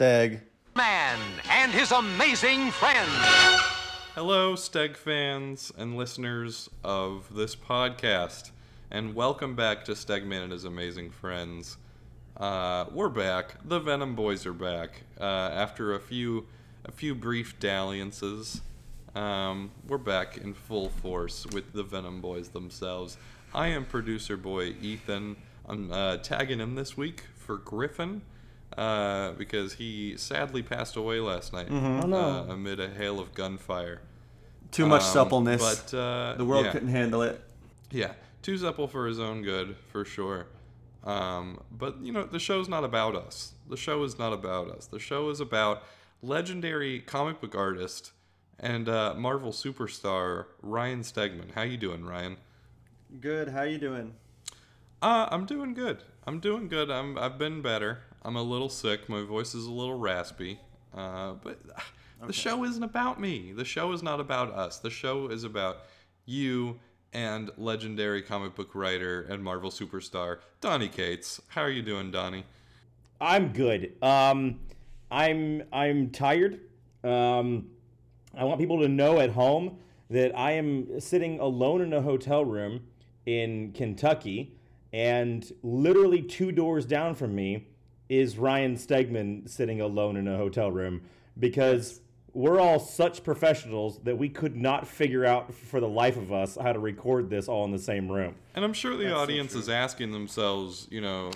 Steg. Man and his amazing friends. Hello, Steg fans and listeners of this podcast, and welcome back to Stegman and his amazing friends. Uh, we're back. The Venom Boys are back uh, after a few a few brief dalliances. Um, we're back in full force with the Venom Boys themselves. I am producer boy Ethan. I'm uh, tagging him this week for Griffin uh, because he sadly passed away last night uh, amid a hail of gunfire. Too much Um, suppleness. But uh, the world yeah. couldn't handle it. Yeah, too supple for his own good, for sure. Um, but you know, the show's not about us. The show is not about us. The show is about legendary comic book artist and uh, Marvel superstar Ryan Stegman. How you doing, Ryan? Good. How you doing? Uh, I'm doing good. I'm doing good. I'm I've been better. I'm a little sick. My voice is a little raspy. Uh, but the show isn't about me. The show is not about us. The show is about you and legendary comic book writer and Marvel superstar Donny Cates. How are you doing, Donny? I'm good. Um, I'm I'm tired. Um, I want people to know at home that I am sitting alone in a hotel room in Kentucky, and literally two doors down from me is Ryan Stegman sitting alone in a hotel room because we're all such professionals that we could not figure out for the life of us how to record this all in the same room. And I'm sure the audience is asking themselves, you know,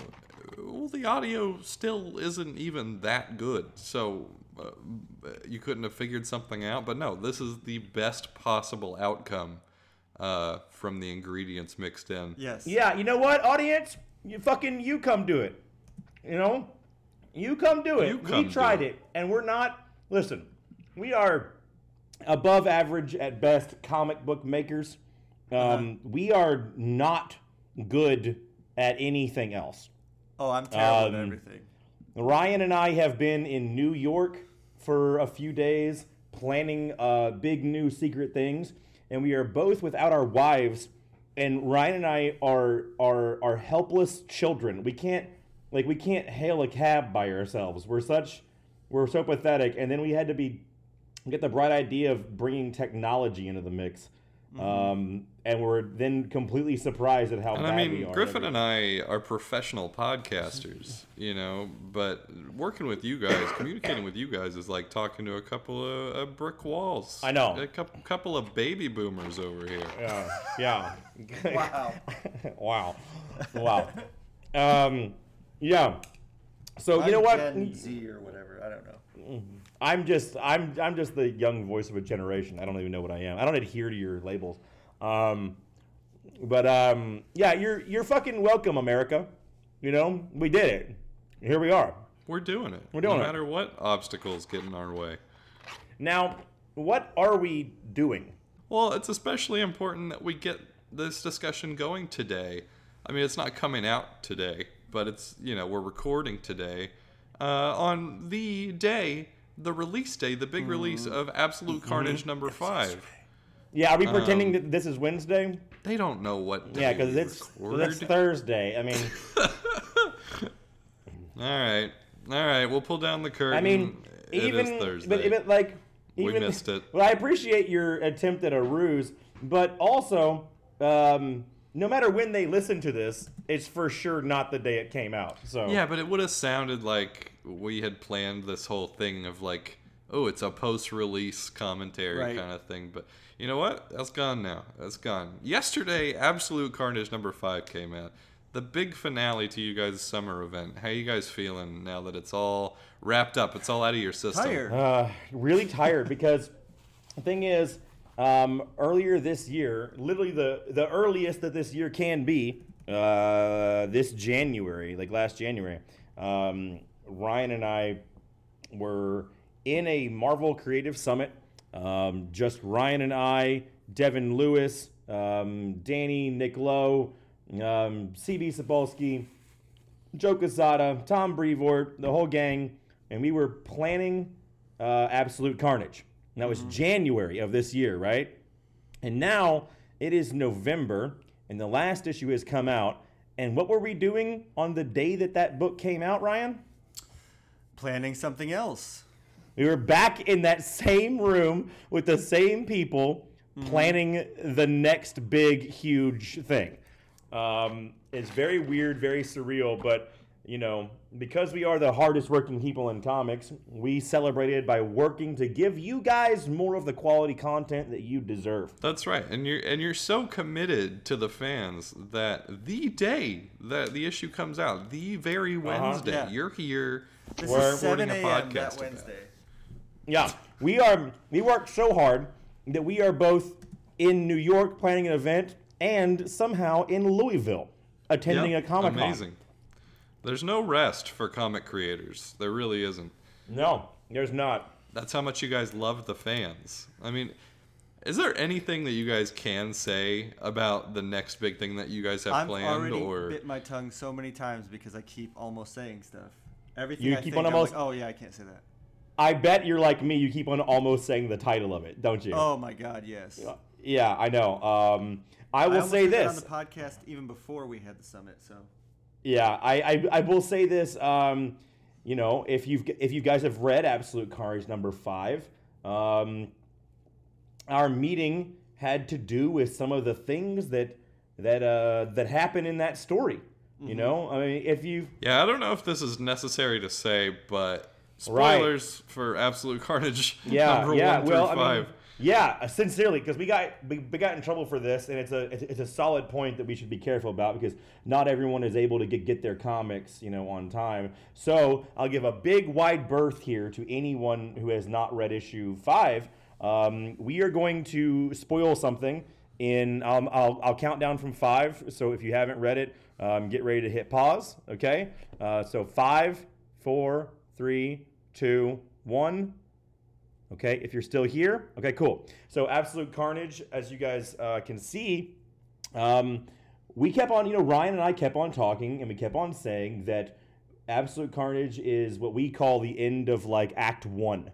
well, the audio still isn't even that good. So uh, you couldn't have figured something out. But no, this is the best possible outcome uh, from the ingredients mixed in. Yes. Yeah, you know what, audience? You fucking you come do it. You know? You come do it. You come we tried it. it. and we're not listen, we are above average at best comic book makers. Um, we are not good at anything else. Oh, I'm terrible Um, at everything. Ryan and I have been in New York for a few days planning uh, big new secret things, and we are both without our wives. And Ryan and I are are are helpless children. We can't like we can't hail a cab by ourselves. We're such we're so pathetic. And then we had to be get the bright idea of bringing technology into the mix. Um, and we're then completely surprised at how And bad I we mean, are. Griffin and I are professional podcasters, you know, but working with you guys, communicating with you guys is like talking to a couple of uh, brick walls. I know. A couple, couple of baby boomers over here. Yeah, yeah. Wow. wow, wow. Um, yeah. So I'm you know what? Gen Z or whatever. I don't know. I'm just I'm I'm just the young voice of a generation. I don't even know what I am. I don't adhere to your labels. Um, but um, yeah, you're you're fucking welcome, America. You know, we did it. Here we are. We're doing it. We're doing no it. matter what obstacles get in our way. Now, what are we doing? Well, it's especially important that we get this discussion going today. I mean, it's not coming out today, but it's, you know, we're recording today uh, on the day, the release day, the big release of Absolute Carnage number five. Yeah, are we pretending Um, that this is Wednesday? They don't know what day Yeah, because we it's that's Thursday. I mean, All right. All right, we'll pull down the curtain. I mean, It is even Thursday. but, but like We even missed it. Well, I appreciate your attempt at a ruse, but also, um, no matter when they listen to this, it's for sure not the day it came out. So Yeah, but it would have sounded like we had planned this whole thing of like, oh, it's a post-release commentary Right. kind of thing. But you know what? That's gone now. That's gone. Yesterday, Absolute Carnage number five came out. The big finale to you guys' summer event. How you guys feeling now that it's all wrapped up? It's all out of your system. Tired. uh, really tired because the thing is, um, earlier this year, literally the the earliest that this year can be, uh, this January, like last January, um, Ryan and I were in a Marvel Creative Summit. Um, just Ryan and I, Devin Lewis, um, Danny, Nick Lowe, um, CB Cebulski, Joe Quesada, Tom Brevoort, the whole gang, and we were planning uh, Absolute Carnage. And that was January of this year, right? And now it is November, and the last issue has come out. And what were we doing on the day that that book came out, Ryan? Planning something else. We were back in that same room with the same people planning the next big, huge thing. Um, it's very weird, very surreal, but you know, because we are the hardest working people in comics, we celebrated by working to give you guys more of the quality content that you deserve. That's right, and you're and you're so committed to the fans that the day that the issue comes out, the very uh-huh. Wednesday, Yeah. you're here. This We're is 7 a a.m. podcast that about. Wednesday. Yeah, we are. We worked so hard that we are both in New York planning an event and somehow in Louisville attending Yep, a comic con. Amazing. There's no rest for comic creators. There really isn't. No, there's not. That's how much you guys love the fans. I mean, is there anything that you guys can say about the next big thing that you guys have I've planned already or bit my tongue so many times because I keep almost saying stuff. Everything You I keep think, on I'm almost- like, oh yeah, I can't say that. I bet you're like me. You keep on almost saying the title of it, don't you? Oh my god, yes. Yeah, I know. Um, I will almost say this. on the podcast even before we had the summit. So Yeah, I, I, I will say this. Um, you know, if you've if you guys have read Absolute Carnage number five, um, our meeting had to do with some of the things that that uh, that happen in that story. Mm-hmm. You know, I mean, if you Yeah, I don't know if this is necessary to say, but Right. spoilers for Absolute Carnage yeah, number yeah, one well, through I five. mean, yeah, uh, sincerely, because we got we, we got in trouble for this, and it's a it's, it's a solid point that we should be careful about because not everyone is able to get, get their comics, you know, on time. So I'll give a big wide berth here to anyone who has not read issue five. Um, we are going to spoil something in um, I'll, I'll count down from five. So if you haven't read it, um, get ready to hit pause. Okay, uh, so five, four, three, two, one. Okay, if you're still here, okay, cool. So, Absolute Carnage, as you guys uh, can see, um, we kept on, you know, Ryan and I kept on talking and we kept on saying that Absolute Carnage is what we call the end of like Act One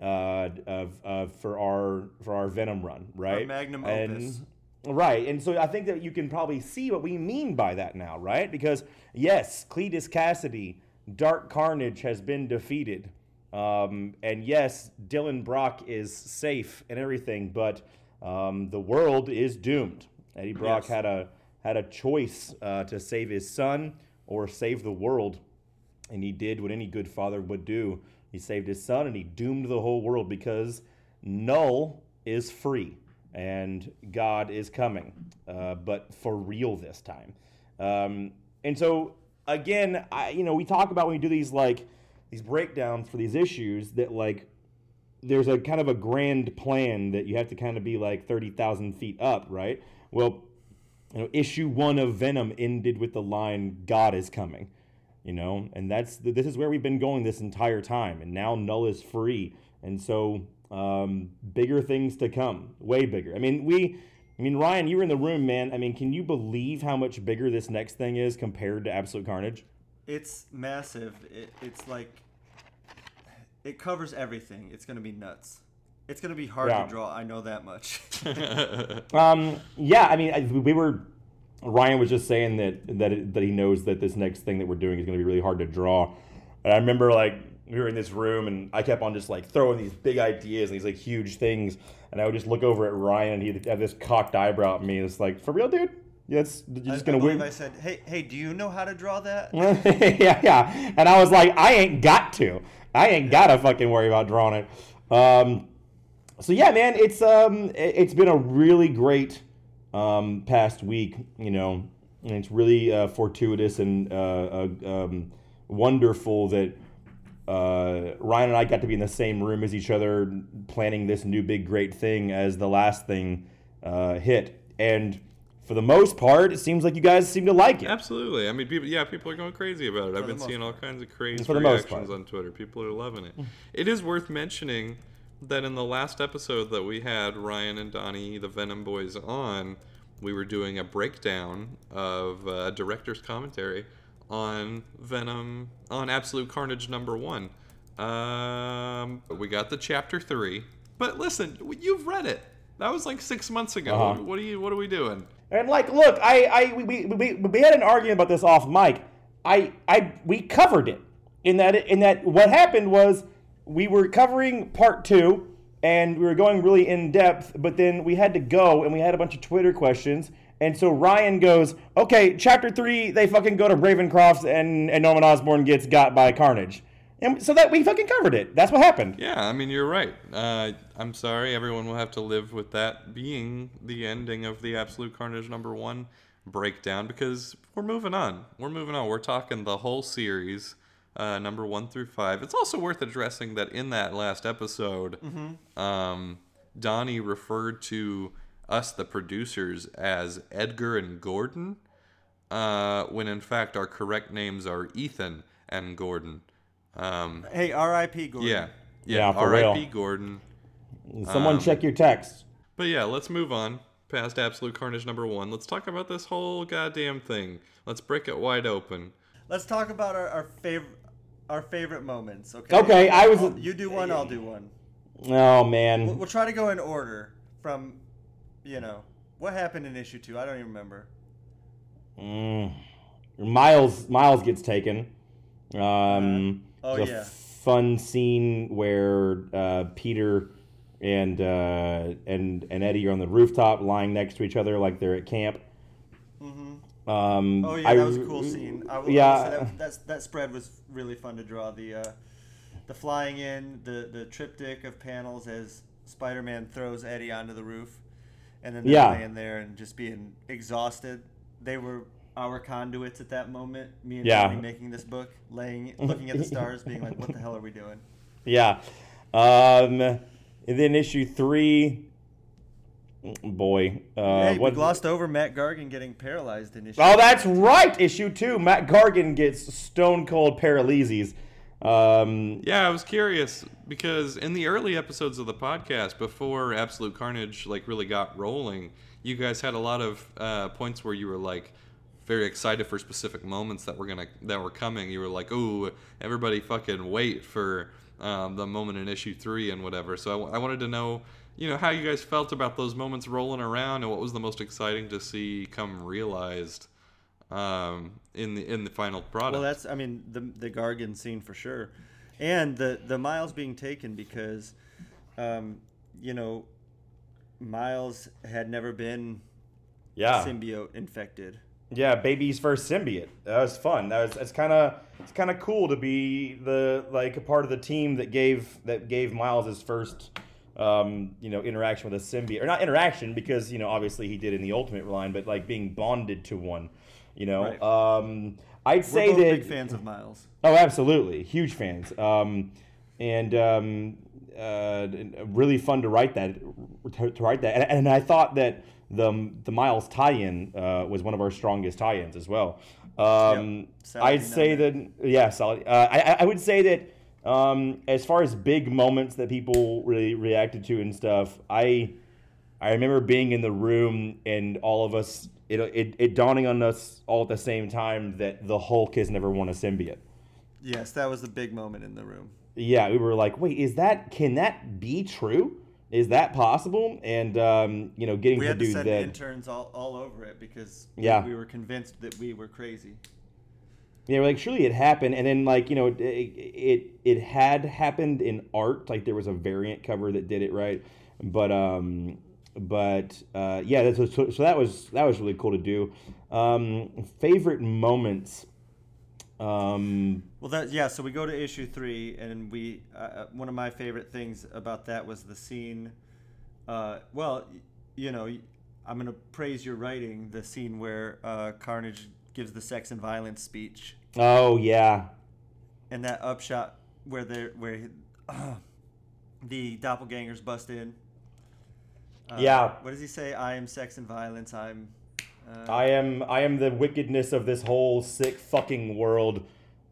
uh, of, of for our for our Venom run, right? Our magnum And- opus. Right, and so I think that you can probably see what we mean by that now, right? Because yes, Cletus Kasady, Dark Carnage has been defeated, um, and yes, Dylan Brock is safe and everything, but um, the world is doomed. Eddie Brock Yes. had a had a choice uh, to save his son or save the world, and he did what any good father would do. He saved his son, and he doomed the whole world because Null is free and God is coming, uh, but for real this time. Um, and so again, I, you know, we talk about when we do these like these breakdowns for these issues that like there's a kind of a grand plan that you have to kind of be like thirty thousand feet up, right? Well, you know, issue one of Venom ended with the line "God is coming," you know, and that's this is where we've been going this entire time, and now Null is free, and so um, bigger things to come, way bigger. I mean, we, I mean, Ryan, you were in the room, man. I mean, can you believe how much bigger this next thing is compared to Absolute Carnage? It's massive. It, it's like it covers everything. It's gonna be nuts. It's gonna be hard Yeah. to draw. I know that much. Um, yeah, I mean, I, we were. Ryan was just saying that that it, that he knows that this next thing that we're doing is going to be really hard to draw. And I remember like we were in this room and I kept on just like throwing these big ideas and these like huge things, and I would just look over at Ryan and he'd have this cocked eyebrow at me. And it's like, for real, dude? It's, you're just I gonna believe win. I said, "Hey, hey, do you know how to draw that?" yeah, yeah. And I was like, I ain't got to. I ain't gotta fucking worry about drawing it. Um, so yeah, man, it's um, it- it's been a really great um, past week. You know, and it's really uh, fortuitous and uh, uh, um, wonderful that uh, Ryan and I got to be in the same room as each other, planning this new big great thing as the last thing uh, hit. And for the most part, it seems like you guys seem to like it. Absolutely. I mean, people. Yeah, people are going crazy about it. I've been most seeing all kinds of crazy For the most reactions on Twitter. People are loving it. It is worth mentioning that in the last episode that we had Ryan and Donny, the Venom Boys, on, we were doing a breakdown of uh, director's commentary on Venom on Absolute Carnage number one. Um, we got the chapter three, but listen, you've read it. That was like six months ago. Uh-huh. What are you? What are we doing? And like, look, I, I, we, we, we, had an argument about this off mic. I, I, we covered it. in that in that what happened was we were covering part two and we were going really in depth, but then we had to go and we had a bunch of Twitter questions. And so Ryan goes, okay, chapter three, they fucking go to Ravencroft and, and Norman Osborn gets got by Carnage. And so that we fucking covered it. That's what happened. Yeah, I mean you're right. Uh, I'm sorry, everyone will have to live with that being the ending of the Absolute Carnage number one breakdown because we're moving on. We're moving on. We're talking the whole series, uh, number one through five. It's also worth addressing that in that last episode, um, Donny referred to us, the producers, as Edgar and Gordon, uh, when in fact our correct names are Ethan and Gordon. Um, Hey, R.I.P. Gordon. yeah. Yeah. Yeah, R.I.P. Gordon. Someone check your text. But yeah, let's move on past Absolute Carnage number one. Let's talk about this whole goddamn thing. Let's break it wide open. Let's talk about our, our favorite our favorite moments. Okay. Okay, I was- I'll- you do one. I'll do one. Oh man. We'll, we'll try to go in order from, you know, what happened in issue two. I don't even remember. Mm. Miles Miles gets taken. Um, Oh, there's a yeah. fun scene where uh, Peter and uh, and and Eddie are on the rooftop, lying next to each other like they're at camp. Um, Oh yeah, I- that was a cool scene. I will, yeah. Say that, that spread was really fun to draw. The uh, the flying in, the the triptych of panels as Spider-Man throws Eddie onto the roof, and then they're Yeah. laying there and just being exhausted. They were our conduits at that moment. Me and Yeah. Donny making this book, laying, looking at the stars, being like, "What the hell are we doing?" Yeah. Um, and then issue three. Boy, uh, hey, what? we glossed over Mac Gargan getting paralyzed in issue. Oh, that's right. Issue two. Mac Gargan gets stone cold paralyses. Um, Yeah, I was curious because in the early episodes of the podcast, before Absolute Carnage like really got rolling, you guys had a lot of uh, points where you were like very excited for specific moments that were gonna that were coming. You were like, "Ooh, everybody fucking wait for um, the moment in issue three and whatever." So I, I wanted to know, you know, how you guys felt about those moments rolling around and what was the most exciting to see come realized um, in the in the final product. Well, that's I mean the the Gargan scene for sure, and the the Miles being taken because, um, you know, Miles had never been yeah. symbiote infected. Yeah, baby's first symbiote. That was fun. That was it's kind of it's kind of cool to be the like a part of the team that gave that gave Miles his first um, you know interaction with a symbiote or not interaction because you know obviously he did in the Ultimate line, but like being bonded to one. You know, Right. um, I'd We're say both that big fans of Miles. Oh, absolutely, huge fans. Um, and um, uh, really fun to write that. To, to write that, and, and I thought that the the Miles tie-in uh, was one of our strongest tie-ins as well. Um, Yep. I'd say that yeah, solid. Uh, I I- I would say that um, as far as big moments that people really reacted to and stuff, I I remember being in the room and all of us it, it, it dawning on us all at the same time that the Hulk has never won a symbiote. Yes, that was the big moment in the room. Yeah, we were like, wait, is that can that be true? Is that possible? And um, you know, getting We to had to do send that. interns all, all over it because Yeah. we were convinced that we were crazy. Yeah, we're like surely it happened, and then like you know, it, it it had happened in art. Like there was a variant cover that did it right, but um, but uh, yeah, that's, so, so that was that was really cool to do. Um, favorite moments. Um, Well, that yeah. So we go to issue three, and we uh, uh, one of my favorite things about that was the scene. Uh, well, you know, I'm gonna praise your writing. The scene where uh, Carnage gives the sex and violence speech, oh yeah, and that upshot where they where he- the doppelgangers bust in. Uh, Yeah. What does he say? I am sex and violence. I'm. Uh, I am I am the wickedness of this whole sick fucking world.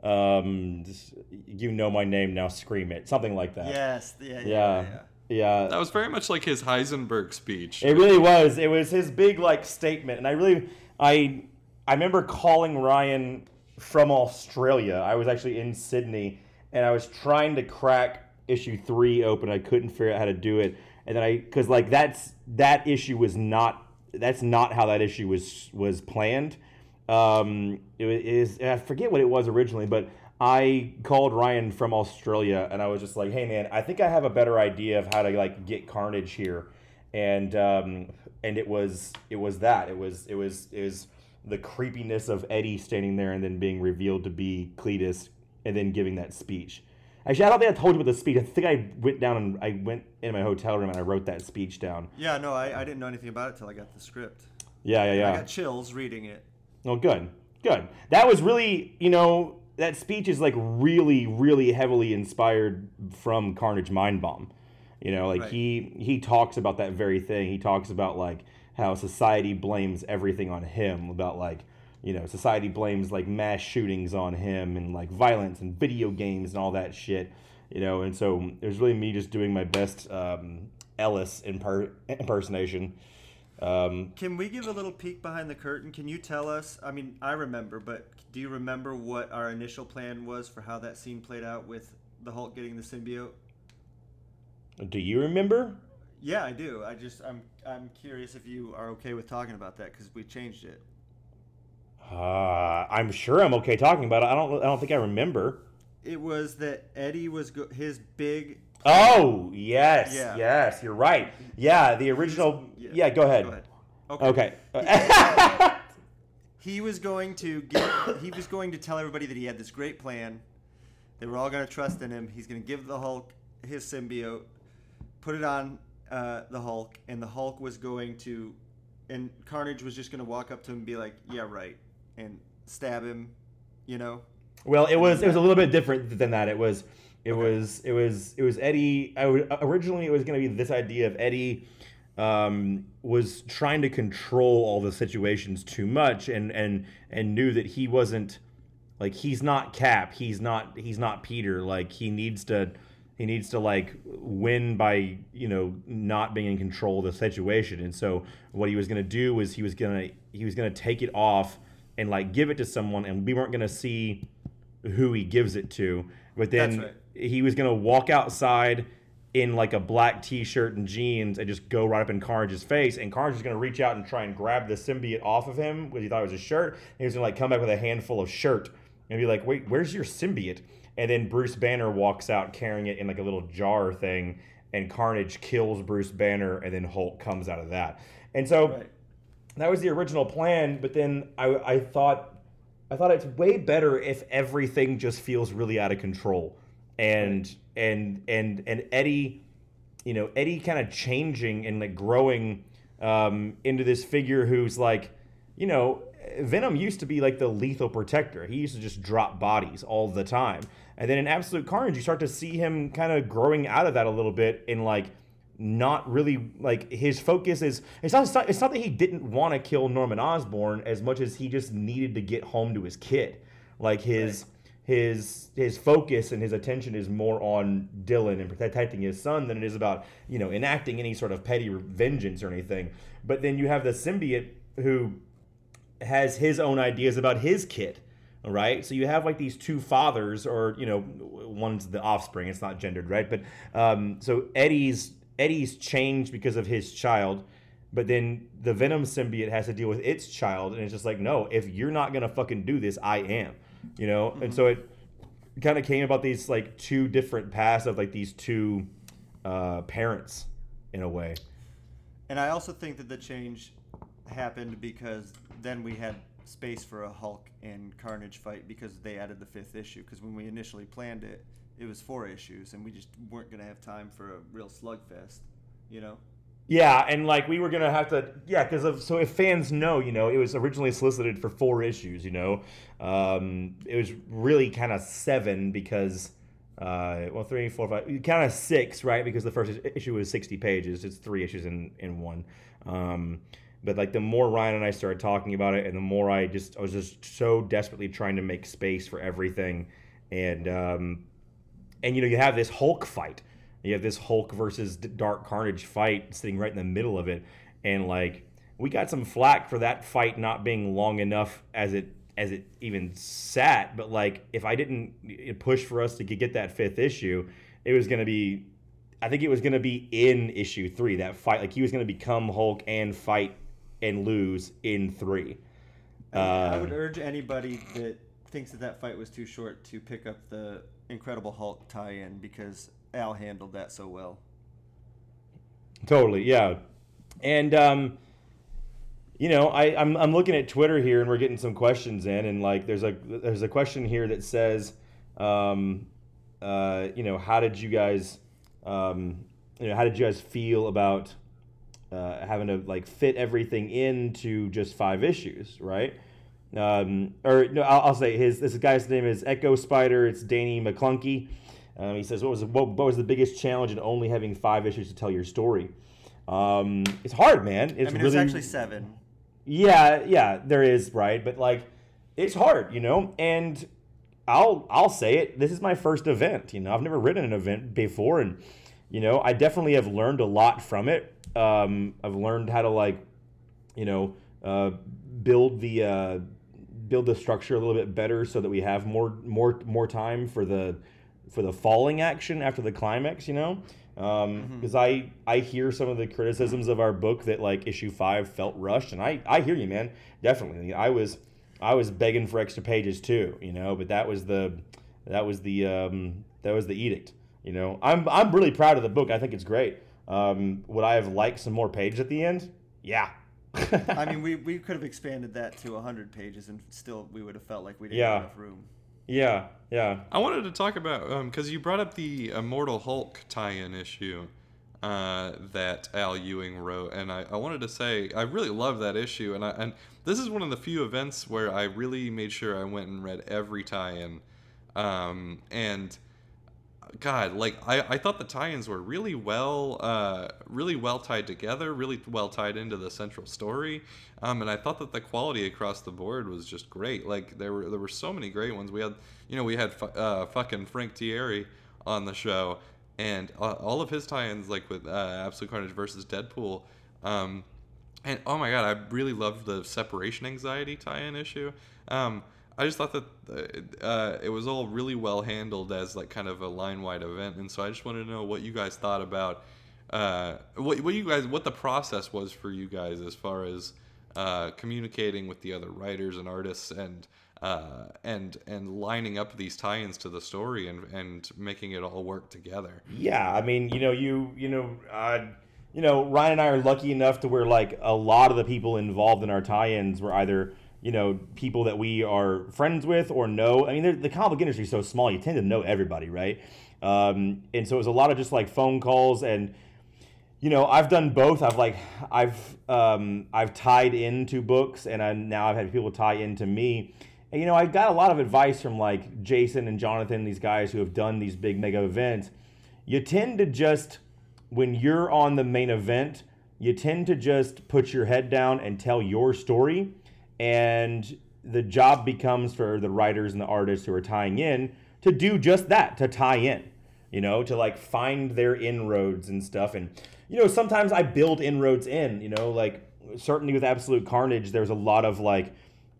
Um, just- you know my name now. Scream it, something like that. Yes. Yeah. Yeah. yeah, yeah. yeah. yeah. That was very much like his Heisenberg speech. It really was. It was his big like statement, and I really, I, I remember calling Ryan from Australia. I was actually in Sydney, and I was trying to crack issue three open. I couldn't figure out how to do it, and then I, because like that's that issue was not. That's not how that issue was was planned. Um, it is I forget what it was originally, but I called Ryan from Australia and I was just like, "Hey man, I think I have a better idea of how to like get Carnage here," and um, and it was it was that it was it was it was the creepiness of Eddie standing there and then being revealed to be Cletus and then giving that speech. Actually, I don't think I told you about the speech. I think I went down and I went in my hotel room and I wrote that speech down. Yeah, no, I, I didn't know anything about it till I got the script. Yeah, yeah, yeah. I got chills reading it. Oh, good, good. That was really, you know, that speech is like really, really heavily inspired from Carnage Mind Bomb. You know, like Right. he he talks about that very thing. He talks about like how society blames everything on him. About like you know, society blames like mass shootings on him and like violence and video games and all that shit. You know, and so it was really me just doing my best um, Ellis imper- impersonation. Um, Can we give a little peek behind the curtain? Can you tell us? I mean, I remember, but do you remember what our initial plan was for how that scene played out with the Hulk getting the symbiote? do you remember? Yeah, I do. I just I'm I'm curious if you are okay with talking about that because we changed it. Uh, I'm sure I'm okay talking about it. I don't. I don't think I remember. It was that Eddie was go- his big. Oh yes, Yeah. yes, you're right. Yeah, the original. Yeah, go ahead. Go ahead. Okay. He was going to give, he was going to tell everybody that he had this great plan. They were all going to trust in him. He's going to give the Hulk his symbiote, put it on uh, the Hulk, and the Hulk was going to, and Carnage was just going to walk up to him and be like, "Yeah, right," and stab him. You know. well, it was. It was a little bit different than that. It was. It was. It was. It was Eddie. I would, originally, it was going to be this idea of Eddie um, was trying to control all the situations too much, and and and knew that he wasn't like he's not Cap. He's not. He's not Peter. Like he needs to. He needs to like win by you know not being in control of the situation. And so what he was gonna do was he was gonna he was gonna take it off and like give it to someone, and we weren't gonna see who he gives it to. But then That's right. He was gonna walk outside in like a black t-shirt and jeans and just go right up in Carnage's face, and Carnage was gonna reach out and try and grab the symbiote off of him because he thought it was a shirt. And he was gonna like come back with a handful of shirt and be like, "Wait, where's your symbiote?" And then Bruce Banner walks out carrying it in like a little jar thing, and Carnage kills Bruce Banner, and then Hulk comes out of that. And so Right. that was the original plan, but then I, I thought I thought it's way better if everything just feels really out of control. And and and and Eddie, you know, Eddie kind of changing and like growing um, into this figure who's like, you know, Venom used to be like the lethal protector. He used to just drop bodies all the time. And then in Absolute Carnage, you start to see him kind of growing out of that a little bit in like not really like his focus is it's not it's not, it's not that he didn't want to kill Norman Osborn as much as he just needed to get home to his kid. Like his his his focus and his attention is more on Dylan and protecting his son than it is about you know enacting any sort of petty vengeance or anything. But then you have the symbiote who has his own ideas about his kid. right? So you have like these two fathers, or you know, one's the offspring. It's not gendered, right? But um, so Eddie's Eddie's changed because of his child, but then the Venom symbiote has to deal with its child, and it's just like, no, if you're not gonna fucking do this, I am. You know. And so it kind of came about these like two different paths of like these two uh, parents in a way. And I also think that the change happened because then we had space for a Hulk and Carnage fight because they added the fifth issue. Because when we initially planned it, it was four issues, and we just weren't gonna have time for a real slugfest, you know. Yeah, and like we were gonna have to, yeah, because of so if fans know, you know, it was originally solicited for four issues. You know, um, it was really kind of seven because, uh, well, three, four, five, kind of six, right? Because the first issue was sixty pages. It's three issues in in one. Um, but like the more Ryan and I started talking about it, and the more I just I was just so desperately trying to make space for everything, and um, and you know you have this Hulk fight. You have this Hulk versus Dark Carnage fight sitting right in the middle of it, and like we got some flack for that fight not being long enough as it as it even sat. But like if I didn't push for us to get that fifth issue, it was gonna be. I think it was gonna be in issue three that fight. Like he was gonna become Hulk and fight and lose in three. I Uh, would urge anybody that thinks that that fight was too short to pick up the Incredible Hulk tie-in because Al handled that so well. Totally, yeah. And um, you know, I I'm I'm looking at Twitter here, and we're getting some questions in, and like there's a there's a question here that says, um, uh, you know, how did you guys, um, you know, how did you guys feel about uh, having to like fit everything into just five issues, right? Um, or no, I'll, I'll say his this guy's name is Echo Spider. It's Danny McClunky. Um, he says, "What was what, what was the biggest challenge in only having five issues to tell your story?" Um, it's hard, man. It's I mean, really actually seven. yeah, yeah, there is, right? But like it's hard, you know? And I'll I'll say it, this is my first event, you know. I've never written an event before and you know, I definitely have learned a lot from it. Um, I've learned how to like, you know, uh, build the uh, build the structure a little bit better so that we have more more more time for the for the falling action after the climax, you know? Because I I hear some of the criticisms of our book that like issue five felt rushed, and I I hear you, man. Definitely, I was I was begging for extra pages too, you know. But that was the that was the um, that was the edict, you know. I'm I'm really proud of the book. I think it's great. Um, would I have liked some more pages at the end? Yeah. I mean, we, we could have expanded that to 100 pages and still we would have felt like we didn't Yeah. have enough room. Yeah, yeah. I wanted to talk about because you brought up the Immortal Hulk tie-in issue uh, that Al Ewing wrote, and I, I wanted to say I really love that issue, and I, and this is one of the few events where I really made sure I went and read every tie-in, um, and God, like I, I thought the tie-ins were really well, uh, really well tied together, really well tied into the central story, um, and I thought that the quality across the board was just great. Like there were there were so many great ones. We had, you know, we had fu- uh, fucking Frank Tieri on the show, and uh, all of his tie-ins, like with uh, Absolute Carnage versus Deadpool, um, and oh my god, I really loved the separation anxiety tie-in issue. Um, I just thought that uh, it was all really well handled as like kind of a line-wide event, and so I just wanted to know what you guys thought about uh, what what you guys what the process was for you guys as far as uh, communicating with the other writers and artists and uh, and and lining up these tie-ins to the story and and making it all work together. Yeah, I mean, you know, you you know, uh, you know, Ryan and I are lucky enough to where like a lot of the people involved in our tie-ins were either you know people that we are friends with or know. I mean, the comic industry is so small; you tend to know everybody, right? Um, and so it was a lot of just like phone calls and you know i've done both i've like i've um, i've tied into books and I, now i've had people tie into me and you know i got a lot of advice from like jason and jonathan these guys who have done these big mega events you tend to just when you're on the main event you tend to just put your head down and tell your story and the job becomes for the writers and the artists who are tying in to do just that to tie in you know, to like find their inroads and stuff. And, you know, sometimes I build inroads in, you know, like certainly with Absolute Carnage, there's a lot of like,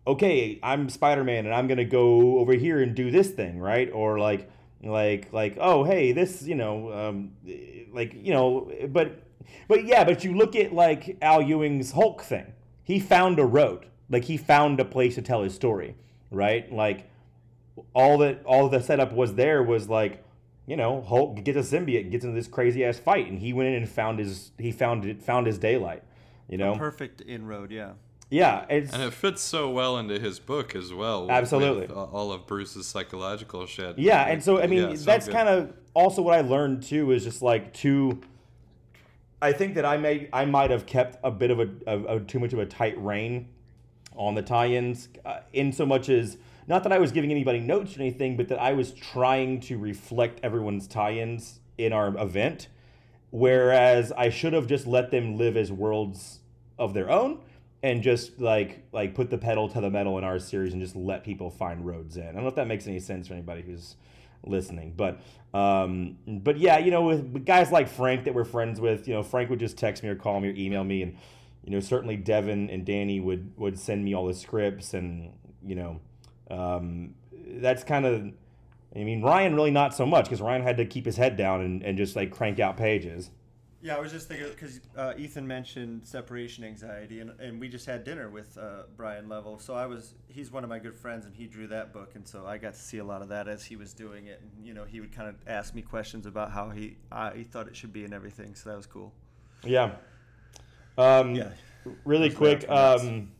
okay, I'm Spider Man and I'm to go over here and do this thing, right? Or like, like, like, oh, hey, this, you know, um, like, you know, but, but yeah, but you look at like Al Ewing's Hulk thing. He found a road, like, he found a place to tell his story, right? Like, all that all the setup was there was like you know Hulk gets a symbiote and gets into this crazy ass fight and he went in and found his he found it found his daylight you know Perfect inroad, yeah. yeah it's And it fits so well into his book as well. Absolutely. with uh, all of Bruce's psychological shit. yeah and so I mean Yeah, that's good. kind of also what I learned too is just like to I think that I may I might have kept a bit of a, of, of too much of a tight rein on the tie-ins uh, in so much as not that I was giving anybody notes or anything, but that I was trying to reflect everyone's tie-ins in our event, whereas I should have just let them live as worlds of their own and just like like put the pedal to the metal in our series and just let people find roads in. I don't know if that makes any sense for anybody who's listening, but um, but yeah, you know, with, with guys like Frank that we're friends with, you know, Frank would just text me or call me or email me, and you know, certainly Devin and Danny would would send me all the scripts, and you know, um, that's kind of. I mean, Ryan really not so much because Ryan had to keep his head down and, and just like crank out pages. Yeah, I was just thinking because uh, Ethan mentioned separation anxiety, and, and we just had dinner with uh, Brian Level. So I was he's one of my good friends, and he drew that book, and so I got to see a lot of that as he was doing it. And you know, he would kind of ask me questions about how he uh, he thought it should be and everything. So that was cool. Yeah. Um, Yeah. Really quick. Um,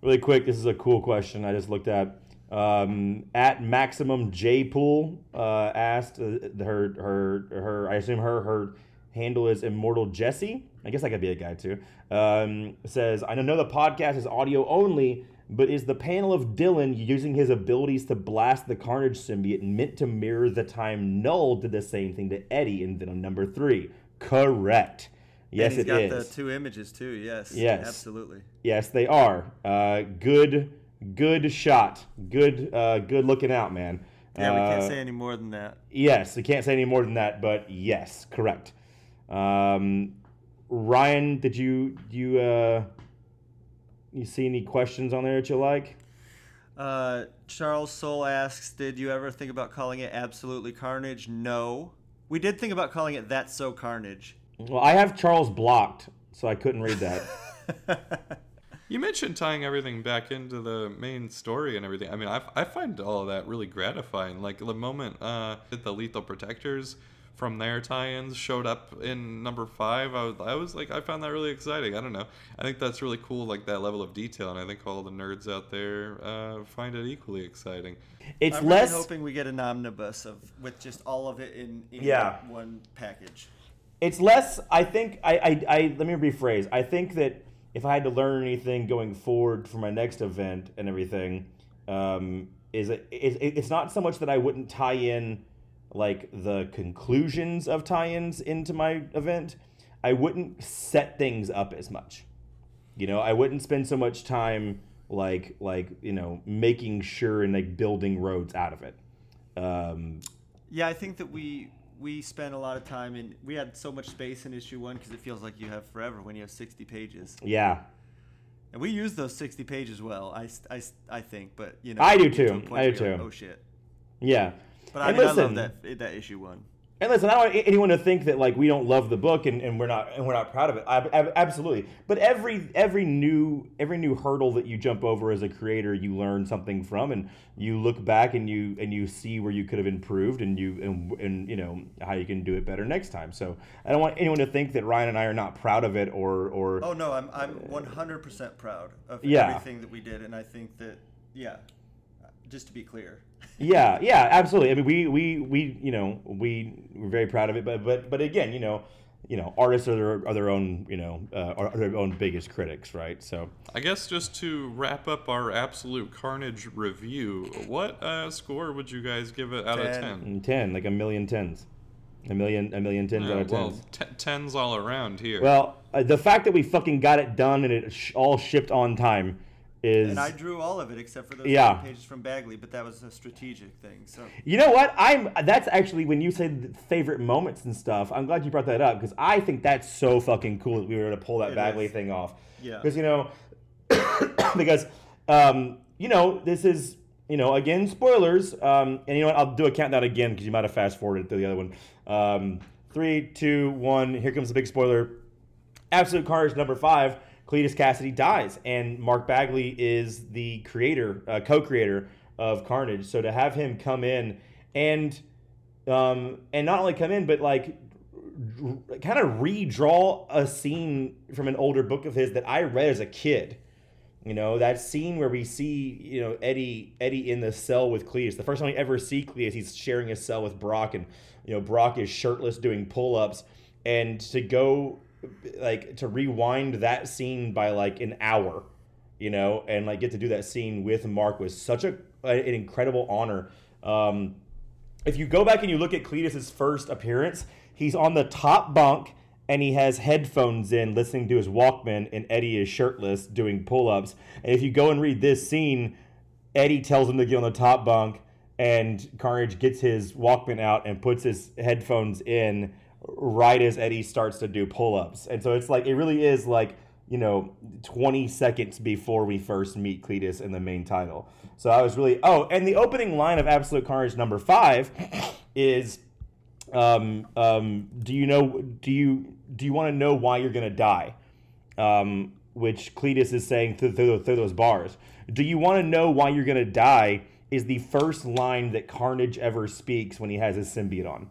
really quick. This is a cool question I just looked at. Um, at maximum J pool uh, asked uh, her her her. I assume her her handle is immortal Jesse. I guess I could be a guy too. Um, says I know the podcast is audio only. But is the panel of Dylan using his abilities to blast the Carnage symbiote meant to mirror the time Null did the same thing to Eddie in Venom number three? Correct. Yes, and he's it got is. the two images too. Yes. Yes. Absolutely. Yes, they are. Uh, good, good shot. Good, uh, good looking out, man. Yeah, we can't Uh, say any more than that. Yes, we can't say any more than that, but yes, correct. Um, Ryan, did you you uh, you see any questions on there that you like? Uh, Charles Soule asks, "Did you ever think about calling it Absolutely Carnage?" No. We did think about calling it That's So Carnage. Well, I have Charles blocked, so I couldn't read that. You mentioned tying everything back into the main story and everything. I mean, I, I find all of that really gratifying. Like the moment uh, that the Lethal Protectors from their tie-ins showed up in number five, I was, I was like, I found that really exciting. I don't know. I think that's really cool, like that level of detail, and I think all the nerds out there uh, find it equally exciting. It's I'm less. really hoping we get an omnibus of with just all of it in, in Yeah. one package. It's less i think I, I i let me rephrase. I think that if i had to learn anything going forward for my next event and everything um is it, it it's not so much that i wouldn't tie in like the conclusions of tie-ins into my event. I wouldn't set things up as much. You know i wouldn't spend so much time like like you know making sure and like building roads out of it. Um Yeah, I think that we we spent a lot of time in. We had so much space in issue one because it feels like you have forever when you have 60 pages, yeah and we use those 60 pages well. I, I, I think, but you know, I do too. I do like, too. oh shit! yeah But I And mean, I love that that issue one. And listen, I don't want anyone to think that like we don't love the book and, and we're not and we're not proud of it. I, I- absolutely. But every every new every new hurdle that you jump over as a creator, you learn something from, and you look back and you and you see where you could have improved, and you and, and you know how you can do it better next time. So I don't want anyone to think that Ryan and I are not proud of it or or Oh no, I'm I'm 100% proud of Yeah. everything that we did, and I think that yeah, just to be clear. yeah, yeah, absolutely. I mean, we we we you know we we're very proud of it, but but but again, you know, you know, artists are their are their own you know uh, are their own biggest critics, right? So I guess just to wrap up our Absolute Carnage review, what uh, score would you guys give it out of Ten. 10? mm, like a million tens, a million a million tens Yeah, out of well, tens. t- tens all around here. Well, uh, the fact that we fucking got it done and it sh- all shipped on time is And I drew all of it except for those Yeah. pages from Bagley, but that was a strategic thing. So You know what? I'm. That's actually when you said favorite moments and stuff. I'm glad you brought that up because I think that's so fucking cool that we were able to pull that It Bagley is. thing off. Yeah. Because you know, because um, you know this is you know again spoilers. Um, and you know what? I'll do a countdown again because you might have fast forwarded to the other one. Um, three, two, one. Here comes the big spoiler. Absolute Carnage number five, Cletus Kasady dies, and Mark Bagley is the creator, uh, co-creator of Carnage. So to have him come in and um, and not only come in, but like kind of redraw a scene from an older book of his that I read as a kid. You know that scene where we see you know Eddie Eddie in the cell with Cletus. The first time we ever see Cletus, he's sharing his cell with Brock, and you know Brock is shirtless doing pull ups, and to go like to rewind that scene by like an hour, you know, and like get to do that scene with Mark was such a an incredible honor. Um, if you go back and you look at Cletus's first appearance, he's on the top bunk and he has headphones in listening to his Walkman and Eddie is shirtless doing pull-ups. And if you go and read this scene, Eddie tells him to get on the top bunk and Carnage gets his Walkman out and puts his headphones in right as Eddie starts to do pull-ups. And so it's like it really is like, you know, 20 seconds before we first meet Cletus in the main title. So I was really oh, and the opening line of Absolute Carnage number 5 is um, um, do you know? Do you do you want to know why you're gonna die? Um, which Cletus is saying through, through, through those bars. Do you want to know why you're gonna die? Is the first line that Carnage ever speaks when he has his symbiote on.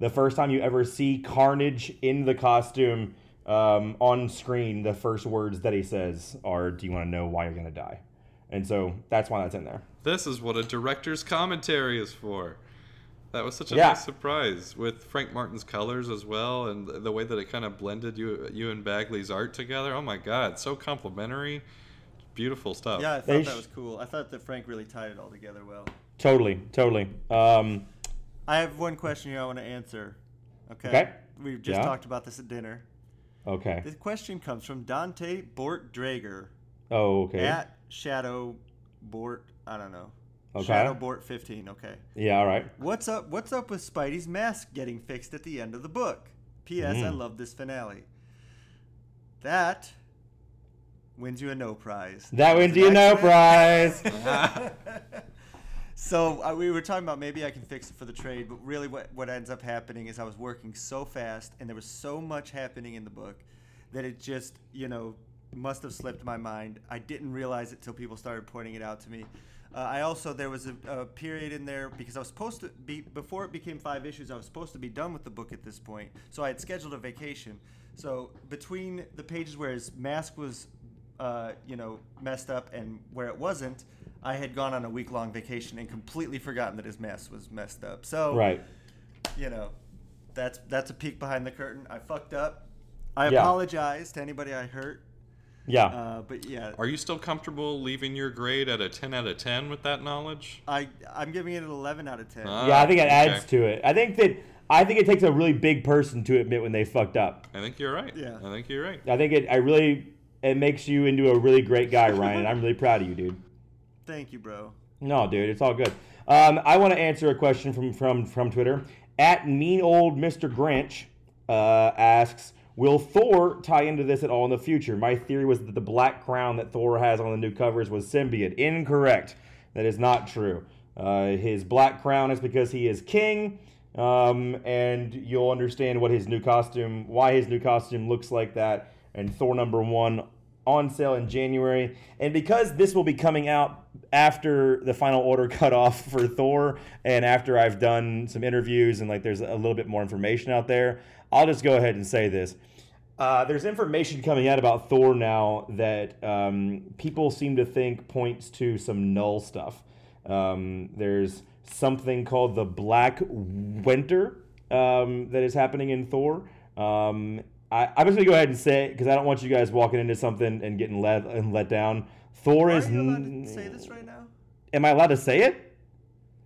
The first time you ever see Carnage in the costume um, on screen, the first words that he says are, "Do you want to know why you're gonna die?" And so that's why that's in there. This is what a director's commentary is for. That was such a Yeah. nice surprise with Frank Martin's colors as well, and the way that it kind of blended you, you and Bagley's art together. Oh my God, so complimentary, beautiful stuff. Yeah, I thought They that sh- was cool. I thought that Frank really tied it all together well. Totally, totally. Um, I have one question here I want to answer. Okay. Okay. We've just Yeah. talked about this at dinner. okay. The question comes from Dante Bort Drager Oh, okay. at Shadow Bort. I don't know. Okay. Shadow Bort 15. Okay. Yeah. All right. What's up? What's up with Spidey's mask getting fixed at the end of the book? P.S. I Mm. love this finale. That wins you a no prize. That wins was an you no accident. prize. So uh, we were talking about maybe I can fix it for the trade, but really what, what ends up happening is I was working so fast and there was so much happening in the book that it just, you know, must have slipped my mind. I didn't realize it till people started pointing it out to me. Uh, I also, there was a, a period in there because I was supposed to be, before it became five issues, I was supposed to be done with the book at this point. So I had scheduled a vacation. So between the pages where his mask was, uh, you know, messed up and where it wasn't, I had gone on a week long vacation and completely forgotten that his mask was messed up. So, right. you know, that's that's a peek behind the curtain. I fucked up. I Yeah. apologize to anybody I hurt. Yeah. Uh, but yeah, Are you still comfortable leaving your grade at a 10 out of 10 with that knowledge? I I'm giving it an 11 out of 10. Ah. yeah. I think it okay. adds to it. I think that I think it takes a really big person to admit when they fucked up. I think you're right. Yeah. I think you're right. I think it. I really. It makes you into a really great guy, Ryan. and I'm really proud of you, dude. Thank you, bro. No, dude, it's all good. Um, I want to answer a question from from from Twitter. At mean old Mr. Grinch uh, asks, "Will Thor tie into this at all in the future?" My theory was that the black crown that Thor has on the new covers was symbiote. Incorrect. That is not true. Uh, his black crown is because he is king, um, and you'll understand what his new costume, why his new costume looks like that. And Thor number one on sale in January. And because this will be coming out after the final order cutoff for Thor, and after I've done some interviews and like there's a little bit more information out there, I'll just go ahead and say this. Uh, there's information coming out about Thor now that um, people seem to think points to some null stuff. Um, there's something called the Black Winter um, that is happening in Thor. Um, I, I'm just gonna go ahead and say it because I don't want you guys walking into something and getting let and let down. Thor Are is. you allowed n- to say this right now? Am I allowed to say it?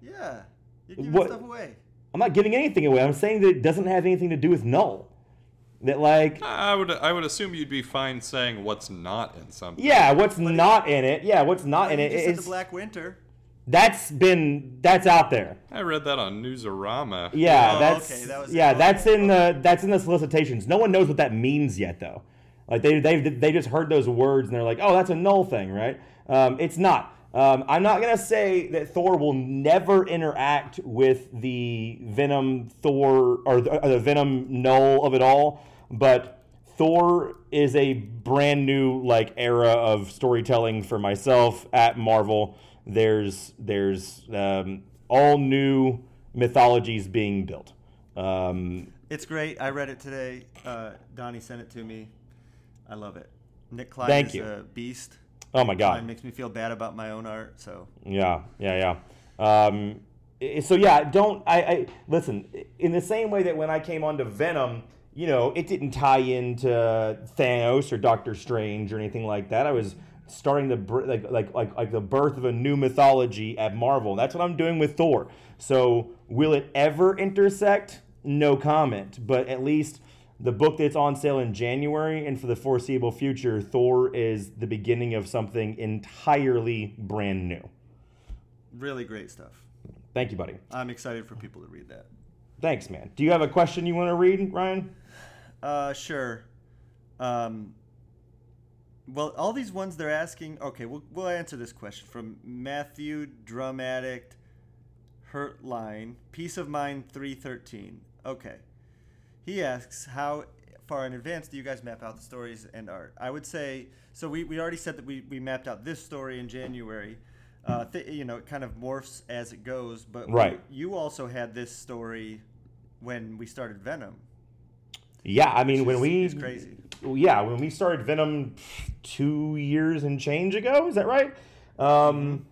Yeah. You're giving What- stuff away. I'm not giving anything away. I'm saying that it doesn't have anything to do with null. That like, I would I would assume you'd be fine saying what's not in something. yeah, what's not in it? Yeah, what's not in you it? just said the Black Winter. that's been that's out there. I read that on Newsarama. Yeah, Oh, that's okay, that was yeah, it. that's in the that's in the solicitations. No one knows what that means yet, though. Like they they they just heard those words and they're like, oh, that's a null thing, right? Um, it's not. Um, I'm not gonna say that Thor will never interact with the Venom Thor or the, or the Venom null of it all, but Thor is a brand new like era of storytelling for myself at Marvel. There's there's um, all new mythologies being built. Um, It's great. I read it today. Uh, Donny sent it to me. I love it. Nic Klein Thank is you. a beast. oh my god! makes me feel bad about my own art. So Yeah, yeah, yeah. Um, so yeah, don't I, I listen in the same way that when I came onto Venom, you know, it didn't tie into Thanos or Doctor Strange or anything like that. I was starting the like like like like the birth of a new mythology at Marvel. That's what I'm doing with Thor. So will it ever intersect? No comment. But at least the book that's on sale in January and for the foreseeable future, Thor is the beginning of something entirely brand new. really great stuff. Thank you, buddy. I'm excited for people to read that. Thanks, man. Do you have a question you want to read, Ryan? Uh, sure. Um, well, all these ones they're asking. Okay, we'll, we'll answer this question from Matthew Drum Addict Hurtline. Peace of Mind 313. Okay. He asks, how far in advance do you guys map out the stories and art? I would say, so we, we already said that we, we mapped out this story in January. Uh, th- you know, it kind of morphs as it goes, but we- Right. you also had this story when we started Venom. Yeah, I mean, when we is crazy. yeah, when we started Venom two years and change ago, is that right? Um,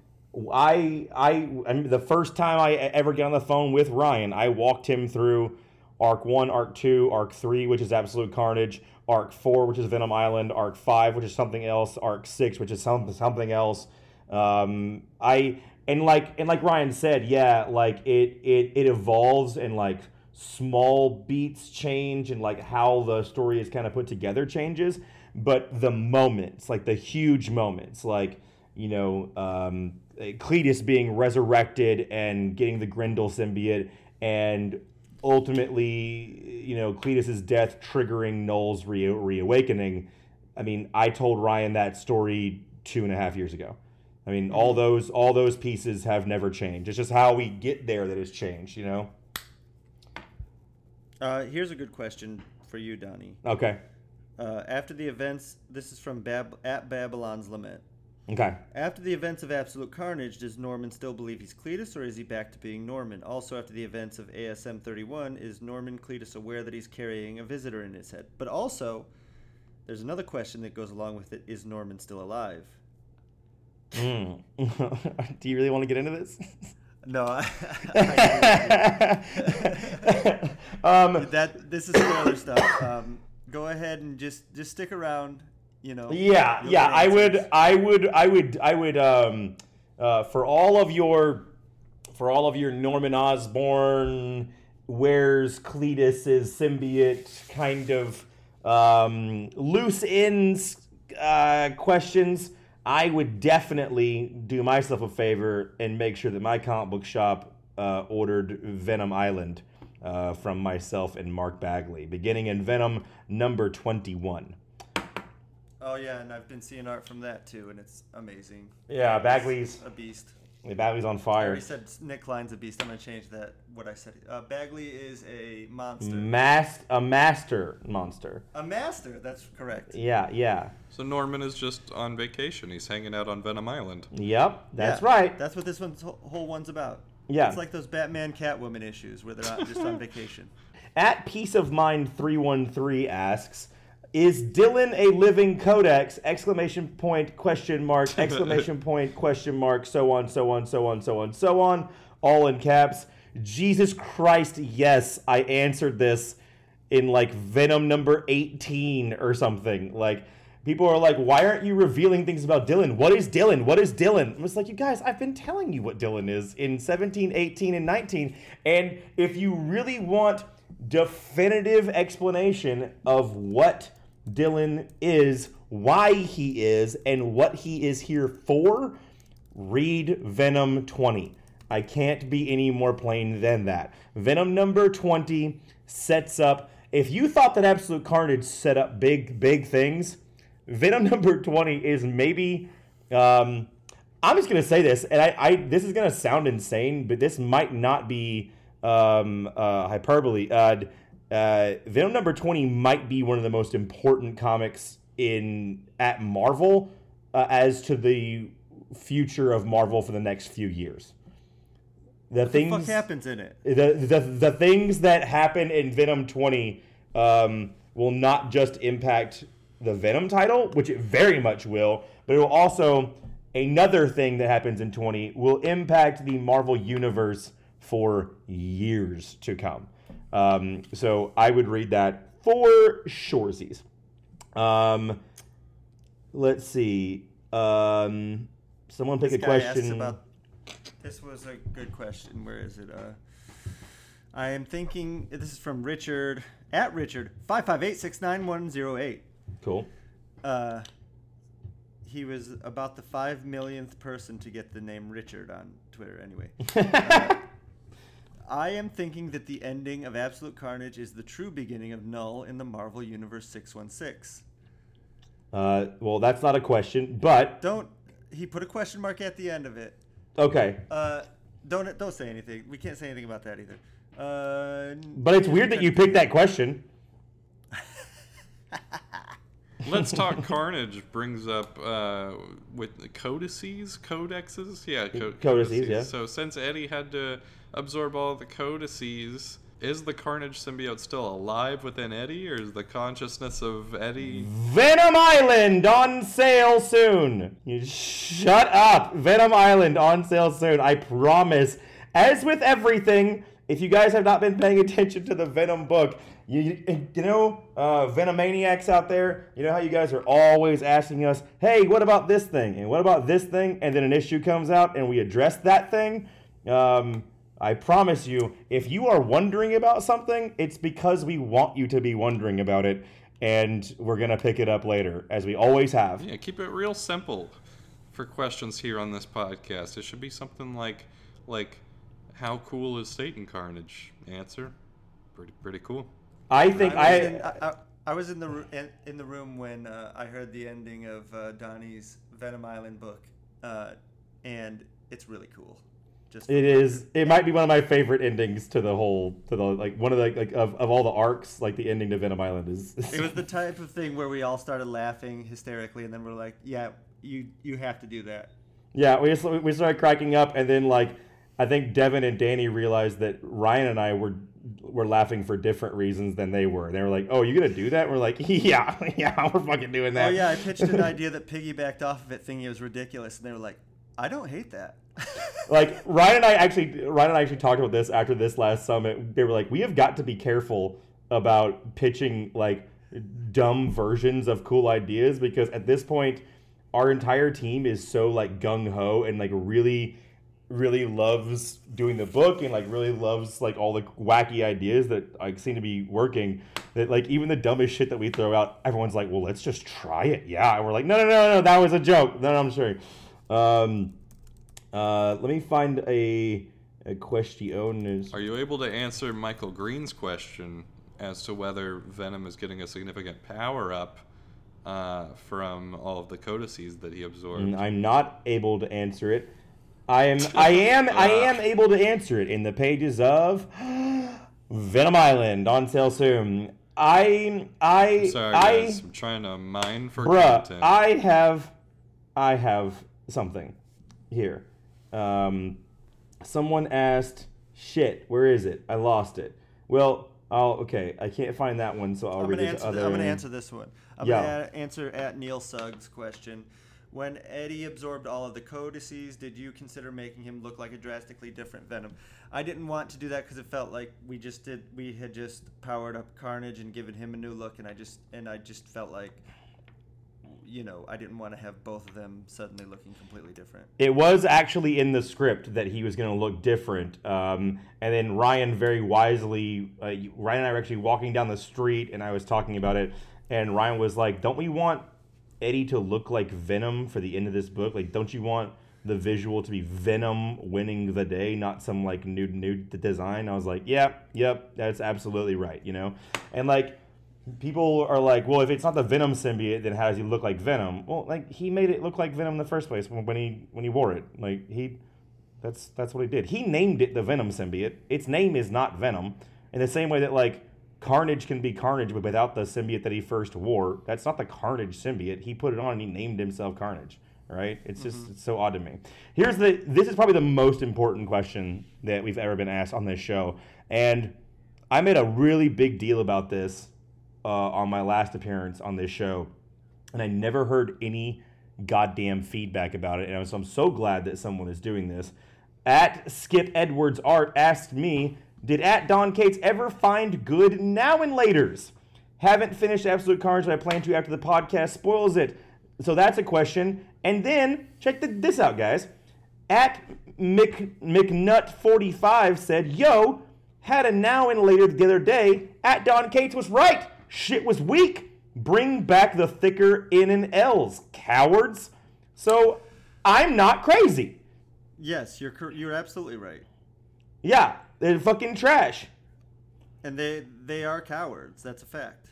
I, I, I mean, the first time I ever get on the phone with Ryan, I walked him through Arc One, Arc Two, Arc Three, which is Absolute Carnage, Arc Four, which is Venom Island, Arc Five, which is something else, Arc Six, which is some, something else. Um, I and like and like Ryan said, yeah, like it it it evolves and like small beats change and like how the story is kind of put together changes, but the moments, like the huge moments, like you know, um, Cletus being resurrected and getting the Grendel symbiote, and ultimately, you know, Cletus's death triggering Null's re- reawakening. I mean, I told Ryan that story two and a half years ago. I mean, all those all those pieces have never changed. It's just how we get there that has changed. You know. Uh, here's a good question for you, Donny. Okay. Uh, after the events, this is from Bab- at Babylon's Lament. Okay. After the events of Absolute Carnage, does Norman still believe he's Cletus, or is he back to being Norman? Also, after the events of ASM 31, is Norman Cletus aware that he's carrying a visitor in his head? But also, there's another question that goes along with it is Norman still alive? Mm. Do you really want to get into this? No, I, um, that this is spoiler stuff. Um, go ahead and just just stick around. You know. yeah, yeah. I would. I would, I would, I would. Um, uh, for all of your, for all of your Norman Osborn, where's Cletus's symbiote kind of um, loose ends uh, questions. I would definitely do myself a favor and make sure that my comic book shop uh, ordered Venom Island uh, from myself and Mark Bagley, beginning in Venom number 21. Oh yeah, and I've been seeing art from that too, and it's amazing. Yeah, Bagley's a beast. Bagley's on I fire. already said Nic Klein's a beast. I'm gonna change that. What I said. Uh, Bagley is a monster. Mast a master monster. a master. That's correct. Yeah, yeah. So Norman is just on vacation. He's hanging out on Venom Island. Yep, that's Yeah, right. That's what this one's whole whole one's about. Yeah. It's like those Batman Catwoman issues where they're just on vacation. At Peace of Mind 313 asks, is Dylan a living codex? Exclamation point, question mark, exclamation point, question mark, so on, so on, so on, so on, so on, all in caps. Jesus Christ, yes, I answered this in like Venom number 18 or something. Like, people are like, why aren't you revealing things about Dylan? What is Dylan? What is Dylan? I'm just like, you guys, I've been telling you what Dylan is in 17, 18, and 19. And if you really want definitive explanation of what Dylan is, why he is, and what he is here for, read Venom 20. I can't be any more plain than that. Venom number 20 sets up. If you thought that Absolute Carnage set up big, big things, Venom number 20 is maybe. Um, I'm just gonna say this, and I, I this is gonna sound insane, but this might not be um, uh, hyperbole. Uh, uh, Venom number 20 might be one of the most important comics in at Marvel uh, as to the future of Marvel for the next few years. The What the things fuck happens in it? the, the the things that happen in Venom 20 um, will not just impact the Venom title, which it very much will, but it will also another thing that happens in 20 will impact the Marvel universe for years to come. Um, so I would read that for shoresies. Um, let's see. Um, someone pick This a question. about. This was a good question. Where is it? Uh, I am thinking. This is from Richard at Richard five five eight six nine one zero eight. cool. Uh, he was about the five millionth person to get the name Richard on Twitter. Anyway, Uh, I am thinking that the ending of Absolute Carnage is the true beginning of Null in the Marvel Universe six one six. Uh, well, that's not a question, but Don't. He put a question mark at the end of it. okay. Uh, don't don't say anything. We can't say anything about that either. Uh, But it's weird that you picked that question. Let's talk Carnage brings up uh, with the codices, codexes, yeah, co- Codices, yeah. So since Eddie had to absorb all the codices, is the Carnage symbiote still alive within Eddie, or is the consciousness of Eddie? Venom Island on sale soon. Shut up. Venom Island on sale soon. I promise. As with everything, if you guys have not been paying attention to the Venom book, you, you know, uh, Venomaniacs out there, you know how you guys are always asking us, hey, what about this thing? And what about this thing? And then an issue comes out and we address that thing. Um, I promise you, if you are wondering about something, it's because we want you to be wondering about it. And we're going to pick it up later, as we always have. Yeah, keep it real simple for questions here on this podcast. It should be something like, like, how cool is Satan Carnage? Answer, pretty pretty cool. I think I I. was in, I, I, I was in the in, in the room when uh, I heard the ending of uh, Donny's Venom Island book, uh, and it's really cool. Just It is. It might be one of my favorite endings to the whole, to the like one of the like of, of all the arcs. Like the ending to Venom Island is. It was the type of thing where we all started laughing hysterically, and then we're like, "Yeah, you you have to do that." yeah, we just, we started cracking up, and then like I think Devin and Danny realized that Ryan and I were were laughing for different reasons than they were. They were like, "Oh, you gonna do that?" And we're like, "Yeah, yeah, we're fucking doing that." Oh yeah, I pitched an idea that piggybacked off of it, thinking it was ridiculous, and they were like, "I don't hate that." Like Ryan and I actually Ryan and I actually talked about this after this last summit. They were like, we have got to be careful about pitching like dumb versions of cool ideas because at this point our entire team is so like gung ho and like really really loves doing the book and like really loves like all the wacky ideas that like seem to be working that like even the dumbest shit that we throw out everyone's like well let's just try it. Yeah. And we're like no no no no that was a joke. No, no i'm sorry um uh, let me find a, a question. Are you able to answer Michael Green's question as to whether Venom is getting a significant power up uh, from all of the codices that he absorbed? I'm not able to answer it. I am. I am. I am able to answer it in the pages of Venom Island on sale soon. I. I. Sorry, I. guys. I'm trying to mine for Bruh, content. I have, I have something here. Um, someone asked, "Shit, where is it? I lost it." Well, I'll okay. I can't find that one, so I'll I'm read answer. other. th- I'm gonna answer this one. I'm Yeah. gonna a- answer at Neil Suggs' question. When Eddie absorbed all of the codices, did you consider making him look like a drastically different Venom? I didn't want to do that because it felt like we just did. We had just powered up Carnage and given him a new look, and I just and I just felt like, you know, I didn't want to have both of them suddenly looking completely different. It was actually in the script that he was going to look different. Um, and then Ryan very wisely, uh, Ryan and I were actually walking down the street, and I was talking about it, and Ryan was like, "Don't we want Eddie to look like Venom for the end of this book? Like, don't you want the visual to be Venom winning the day, not some like nude nude design?" I was like, "Yep, yep, that's absolutely right," you know, and like people are like, well, if it's not the Venom symbiote, then how does he look like Venom? Well, like he made it look like Venom in the first place when, when he when he wore it. Like he, that's that's what he did. He named it the Venom symbiote. Its name is not Venom. In the same way that like Carnage can be Carnage, but without the symbiote that he first wore, that's not the Carnage symbiote. He put it on and he named himself Carnage. Right? It's just mm-hmm. it's so odd to me. Here's the this is probably the most important question that we've ever been asked on this show, and I made a really big deal about this uh, on my last appearance on this show, and I never heard any goddamn feedback about it. And so I'm so glad that someone is doing this. At Skip Edwards Art asked me, "Did at Don Cates ever find good now and later's? Haven't finished Absolute Carnage, but I plan to after the podcast spoils it. So that's a question. And then check the, this out, guys. At Mc, McNut45 said, "Yo, had a now and later the other day. At Don Cates was right. Shit was weak. Bring back the thicker N and L's, cowards." So I'm not crazy. Yes, you're you're absolutely right. Yeah, they're fucking trash. And they they are cowards. That's a fact.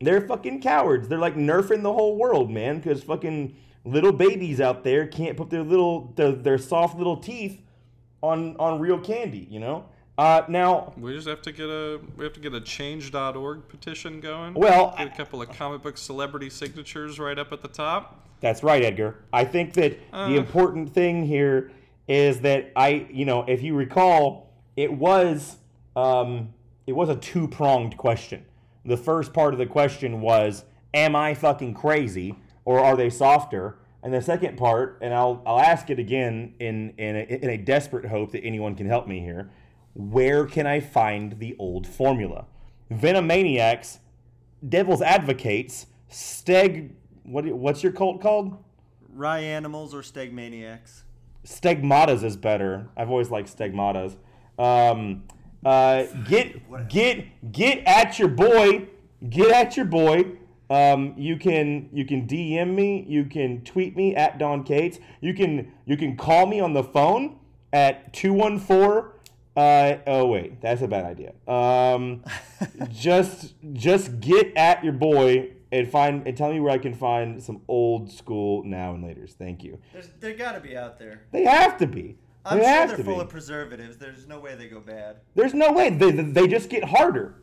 They're fucking cowards. They're like nerfing the whole world, man, because fucking little babies out there can't put their little their, their soft little teeth on on real candy, you know? Uh, now, We just have to get a we have to get a change.org petition going. Well, get a couple of comic book celebrity signatures right up at the top. That's right, Edgar. I think that the Uh. important thing here is that I, you know, if you recall, it was um, it was a two pronged question. The first part of the question was, "Am I fucking crazy, or are they softer?" And the second part, and I'll I'll ask it again in in a, in a desperate hope that anyone can help me here. Where can I find the old formula? Venomaniacs, Devil's Advocates, Steg. What what's your cult called? Rye animals or stegmaniacs. Stegmatas is better. I've always liked Stegmatas. Um, uh, get get get at your boy. Get at your boy. Um, you can you can DM me. You can tweet me at Don Cates. You can you can call me on the phone at two one four. Uh, oh wait, that's a bad idea. Um, just just get at your boy and find and tell me where I can find some old school now and later's. Thank you. There's, they gotta be out there. They have to be. I'm they sure have they're to full be. of preservatives. There's no way they go bad. There's no way they, they just get harder,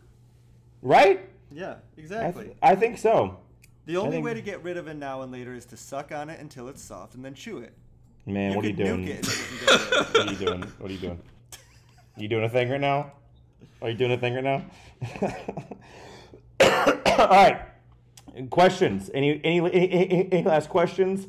right? Yeah, I, exactly. th- I think so. the only think- way to get rid of a now and later is to suck on it until it's soft and then chew it. Man, what are you doing? it it What are you doing? What are you doing? You doing a thing right now? Are you doing a thing right now? All right. Questions? Any any any, any, last questions?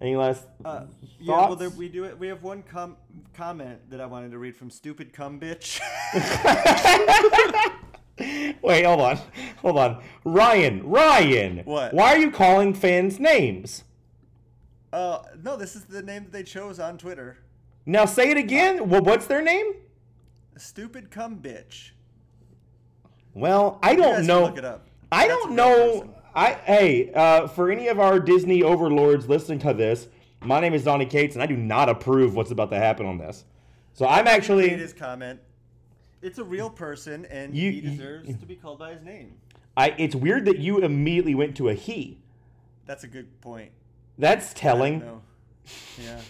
Any last Uh, thoughts? yeah, well, there, we do it. We have one com- comment that I wanted to read from Stupid Cum Bitch. Wait, hold on, hold on. Ryan, Ryan. What? Why are you calling fans names? uh, no, this is the name that they chose on Twitter. Now say it again. Well, what's their name? Stupid Cum Bitch. Well, I don't guys can know. Look it up. I That's don't know. person. I hey, uh, for any of our Disney overlords listening to this, my name is Donny Cates, and I do not approve what's about to happen on this. So I'm Read actually. his comment. It's a real person, and You- he you- deserves to be called by his name. I. It's weird that you immediately went to a he. That's a good point. That's telling. No. Yeah.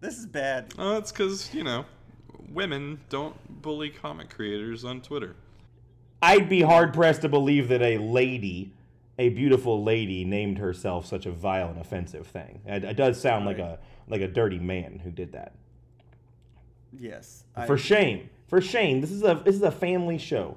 This is bad. Oh, that's because you know, women don't bully comic creators on Twitter. I'd be hard pressed to believe that a lady, a beautiful lady, named herself such a vile and offensive thing. It, it does sound like a like a dirty man who did that. Yes. I- For shame. For shame. This is a this is a family show.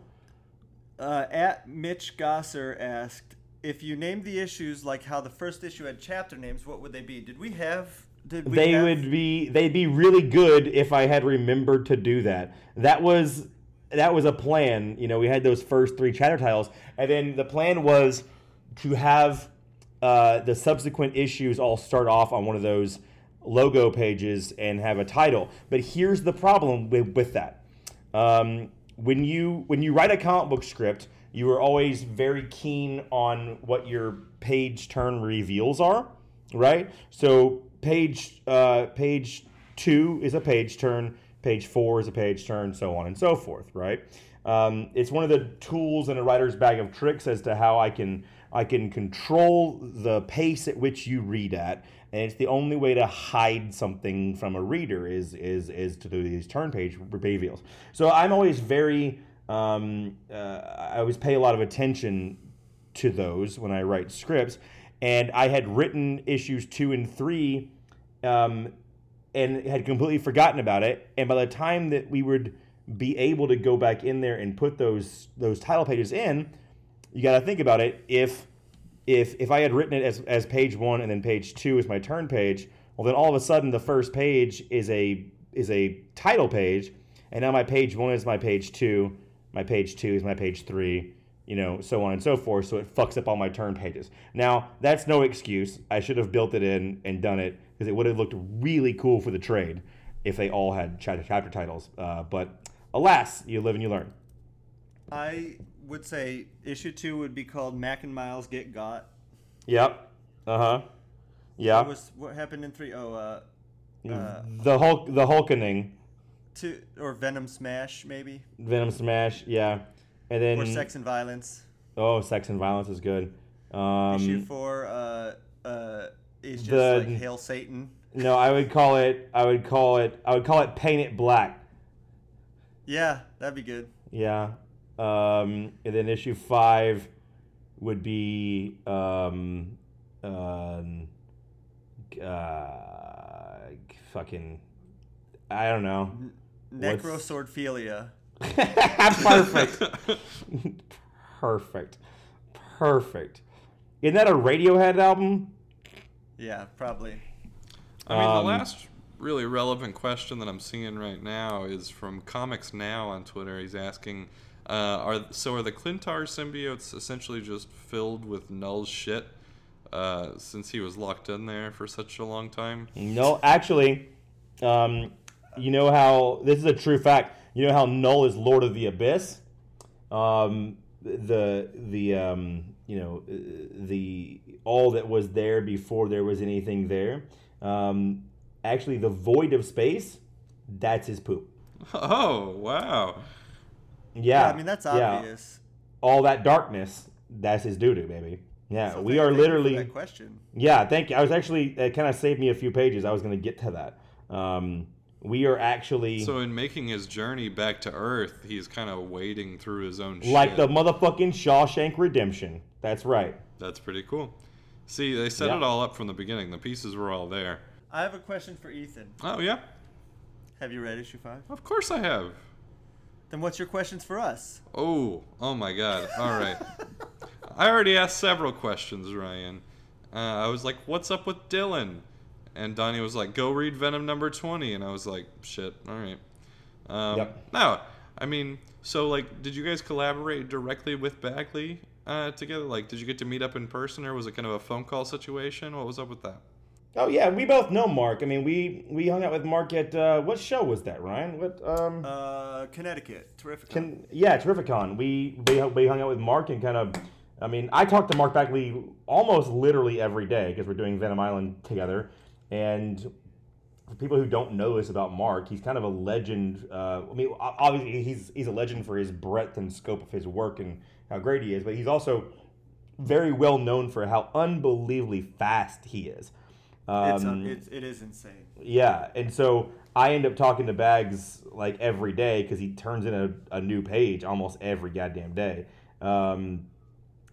Uh, at Mitch Gosser asked, if you named the issues like how the first issue had chapter names, what would they be? Did we have? They have- would be they'd be really good if I had remembered to do that. That was that was a plan. You know, we had those first three chatter tiles, and then the plan was to have uh, the subsequent issues all start off on one of those logo pages and have a title. But here's the problem with, with that. Um, when you when you write a comic book script, you are always very keen on what your page turn reveals are, right? So page uh, page two is a page turn, page four is a page turn, so on and so forth, right? Um, it's one of the tools in a writer's bag of tricks as to how I can I can control the pace at which you read at, and it's the only way to hide something from a reader is is is to do these turn page reveals. So I'm always very um, uh, I always pay a lot of attention to those when I write scripts, and I had written issues two and three, um, and had completely forgotten about it. And by the time that we would be able to go back in there and put those those title pages in, you got to think about it. If if if I had written it as as page one and then page two is my turn page, well then all of a sudden the first page is a is a title page, and now my page one is my page two, my page two is my page three, you know, so on and so forth. So it fucks up all my turn pages. Now that's no excuse. I should have built it in and done it because it would have looked really cool for the trade if they all had chapter chapter titles. Uh, but alas, you live and you learn. I would say issue two would be called Mac and Miles Get Got. Yep. Uh huh. Yeah. What was what happened in three? Oh, uh, uh, the Hulk, the Hulkening, two or Venom Smash maybe, Venom Smash. Yeah. And then or Sex and Violence. oh, Sex and Violence is good. Um, issue four, uh, uh, is just the- like Hail Satan. No, I would call it. I would call it. I would call it Paint It Black. Yeah, that'd be good. Yeah. Um, and then issue five would be um, um, uh, fucking, I don't know. Necroswordphilia. Perfect. Perfect. Perfect. Isn't that a Radiohead album? Yeah, probably. I mean, Um, the last really relevant question that I'm seeing right now is from Comics Now on Twitter. He's asking, uh, "Are so are the Klyntar symbiotes essentially just filled with Null's shit uh, since he was locked in there for such a long time?" No, actually, um, you know how this is a true fact. You know how Null is Lord of the Abyss. Um, the the um, you know uh, the all that was there before there was anything there. Um, actually, the void of space. That's his poop. Oh wow! Yeah, I mean that's yeah. obvious. All that darkness. That's his doo doo, baby. Yeah, So we thank- are thank you for literally. that question. Yeah, thank you. I was actually it kind of saved me a few pages. I was going to get to that. Um, we are actually So in making his journey back to Earth, he's kind of wading through his own shit. like the motherfucking Shawshank Redemption. That's right. That's pretty cool. See, they set Yeah. it all up from the beginning. The pieces were all there. I have a question for Ethan. Oh yeah, Have you read issue five? of course I have. Then what's your questions for us? Oh, oh my God! All right. I already asked several questions, Ryan. Uh, I was like, "What's up with Dylan?" And Donny was like, "Go read Venom number 20." And I was like, "Shit, all right." Um, Yep. No, I mean, so like, did you guys collaborate directly with Bagley uh, together? Like, did you get to meet up in person, or was it kind of a phone call situation? What was up with that? Oh yeah, we both know Mark. I mean, we we hung out with Mark at uh, what show was that, Ryan? What um Uh, Connecticut. Terrific. can yeah, Terrificon. We we we hung out with Mark and kind of I mean, I talked to Mark Bagley almost literally every day because we're doing Venom Island together. And for people who don't know this about Mark, he's kind of a legend. Uh, I mean, obviously he's he's a legend for his breadth and scope of his work and how great he is, but he's also very well known for how unbelievably fast he is. it's, Um, uh, it's it is insane. yeah, and so I end up talking to Bags like every day because he turns in a, a new page almost every goddamn day. Um,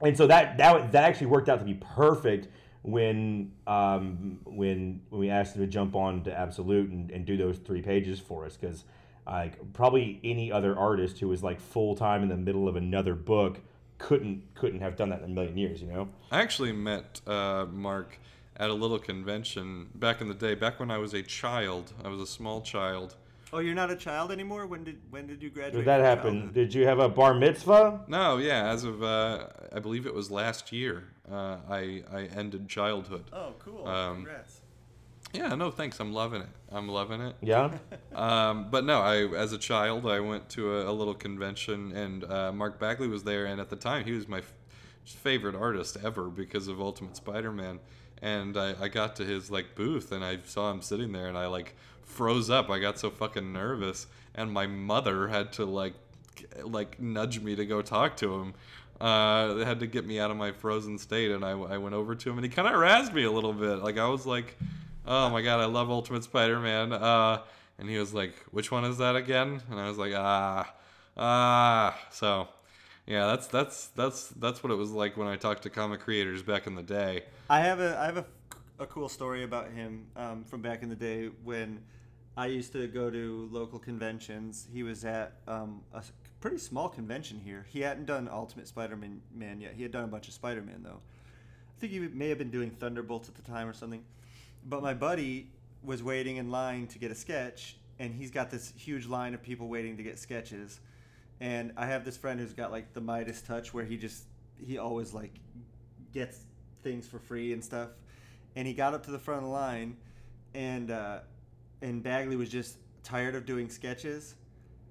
and so that that that actually worked out to be perfect when um, when when we asked him to jump on to Absolute and, and do those three pages for us because like probably any other artist who was like full time in the middle of another book couldn't couldn't have done that in a million years, you know. I actually met uh, Mark at a little convention back in the day, back when I was a child. I was a small child. Oh, you're not a child anymore. When did when did you graduate? Did that from happen? childhood? Did you have a bar mitzvah? No, yeah, as of uh, I believe it was last year, uh, I I ended childhood. Oh, cool. Um, Congrats. Yeah, no thanks. I'm loving it. I'm loving it. Yeah. Um, but no, I as a child I went to a, a little convention and uh, Mark Bagley was there, and at the time he was my f- favorite artist ever because of Ultimate Spider-Man. And I, I got to his like booth and I saw him sitting there, and I like froze up. I got so fucking nervous, and my mother had to like like nudge me to go talk to him. Uh, they had to get me out of my frozen state, and I, I went over to him, and he kind of razzed me a little bit. Like I was like, "Oh my god, I love Ultimate Spider-Man." Uh, and he was like, "Which one is that again?" And I was like, "Ah, ah." So, yeah, that's that's that's that's what it was like when I talked to comic creators back in the day. I have a I have a, a cool story about him um, from back in the day when I used to go to local conventions. He was at um, a pretty small convention here. He hadn't done Ultimate Spider-Man Man yet. He had done a bunch of Spider-Man though. I think he may have been doing Thunderbolts at the time or something. But my buddy was waiting in line to get a sketch, and he's got this huge line of people waiting to get sketches. And I have this friend who's got like the Midas touch, where he just he always like gets things for free and stuff. And he got up to the front of the line, and uh, and Bagley was just tired of doing sketches,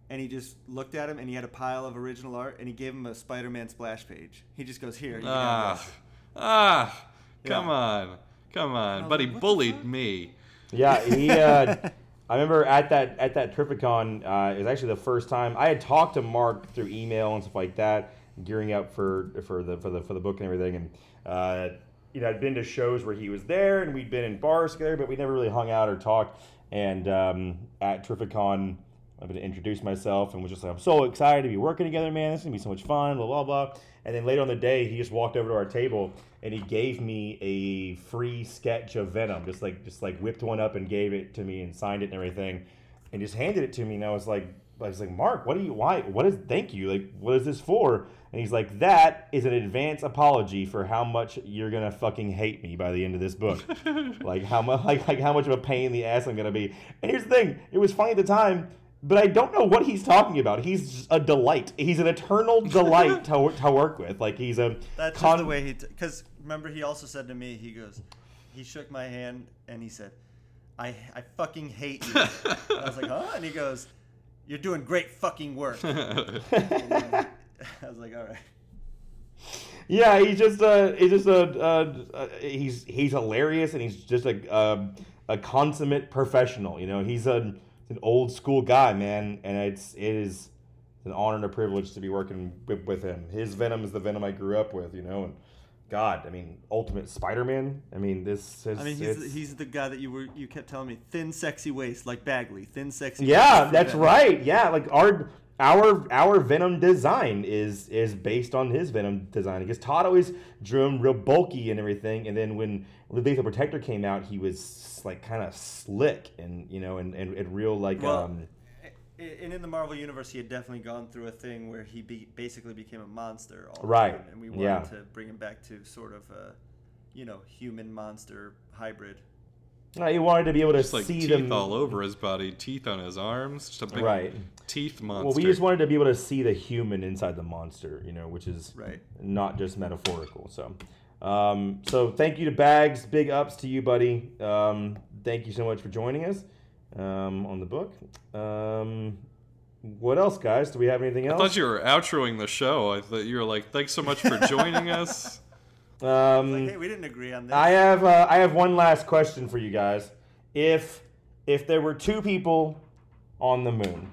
and he just looked at him, and he had a pile of original art, and he gave him a Spider-Man splash page. He just goes, "Here, you can have Ah, this." ah, come Yeah. on, come on, was but he like, bullied me. Yeah, he. Uh, I remember at that at that Terrificon, uh, it was actually the first time I had talked to Mark through email and stuff like that, gearing up for for the for the for the book and everything. And uh, you know, I'd been to shows where he was there, and we'd been in bars together, but we never really hung out or talked. And um, at Terrificon, I'm gonna introduce myself and was just like, I'm so excited to be working together, man. This is gonna be so much fun, blah blah blah. And then later on the day, he just walked over to our table and he gave me a free sketch of Venom, just like just like whipped one up and gave it to me and signed it and everything, and just handed it to me. And I was like, I was like, Mark, what do you why what is thank you like what is this for? And he's like, that is an advance apology for how much you're gonna fucking hate me by the end of this book, like how much like, like how much of a pain in the ass I'm gonna be. And here's the thing, it was funny at the time. But I don't know what he's talking about. He's a delight. He's an eternal delight to, to work with. Like he's a That's con- just the way he. Because remember, he also said to me, he goes, he shook my hand and he said, "I I fucking hate you." I was like, "Huh?" And he goes, "You're doing great fucking work." I was like, "All right." Yeah, he's just uh, he's just a uh, uh, he's he's hilarious and he's just a uh, a consummate professional. You know, he's a an old school guy, man, and it's it is an honor and a privilege to be working with, with him. His Venom is the Venom I grew up with, you know, and God, I mean, Ultimate Spider-Man. I mean, this is I mean, he's the, he's the guy that you were you kept telling me thin, sexy waist like Bagley, thin, sexy. Yeah, that's right. Yeah, like our our our Venom design is is based on his Venom design because Todd always drew him real bulky and everything, and then when Lethal Protector came out, he was like kind of slick and you know and, and, and real like Well, um and in the Marvel universe, he had definitely gone through a thing where he be, basically became a monster. All Right, time, and we wanted yeah. to bring him back to sort of a, you know, human monster hybrid. Uh, he wanted to be able to Just like see teeth them all over his body, teeth on his arms, just a big Right. teeth monster. Well, we just wanted to be able to see the human inside the monster, you know, which is Right. not just metaphorical. So, um, so thank you to Bags. Big ups to you, buddy. Um, thank you so much for joining us um, on the book. Um, what else, guys? Do we have anything else? I thought you were outroing the show. I thought you were like, "Thanks so much for joining us." Um, Like, hey, we didn't agree on this. I have uh, I have one last question for you guys. If if there were two people on the moon,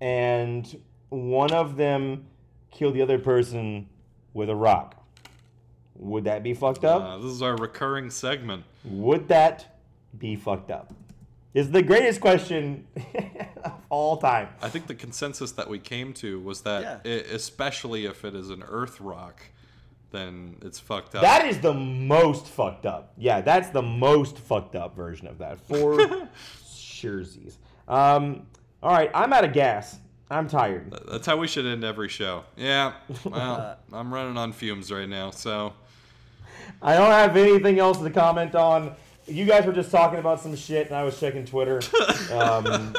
and one of them killed the other person with a rock, would that be fucked up? Uh, this is our recurring segment. would that be fucked up? Is the greatest question of all time. I think the consensus that we came to was that, Yeah. i especially if it is an Earth rock, then it's fucked up. That is the most fucked up. Yeah, that's the most fucked up version of that. For surezies. Um, all right, I'm out of gas. I'm tired. That's how we should end every show. Yeah. Well, I'm running on fumes right now, so I don't have anything else to comment on. You guys were just talking about some shit, and I was checking Twitter. Um,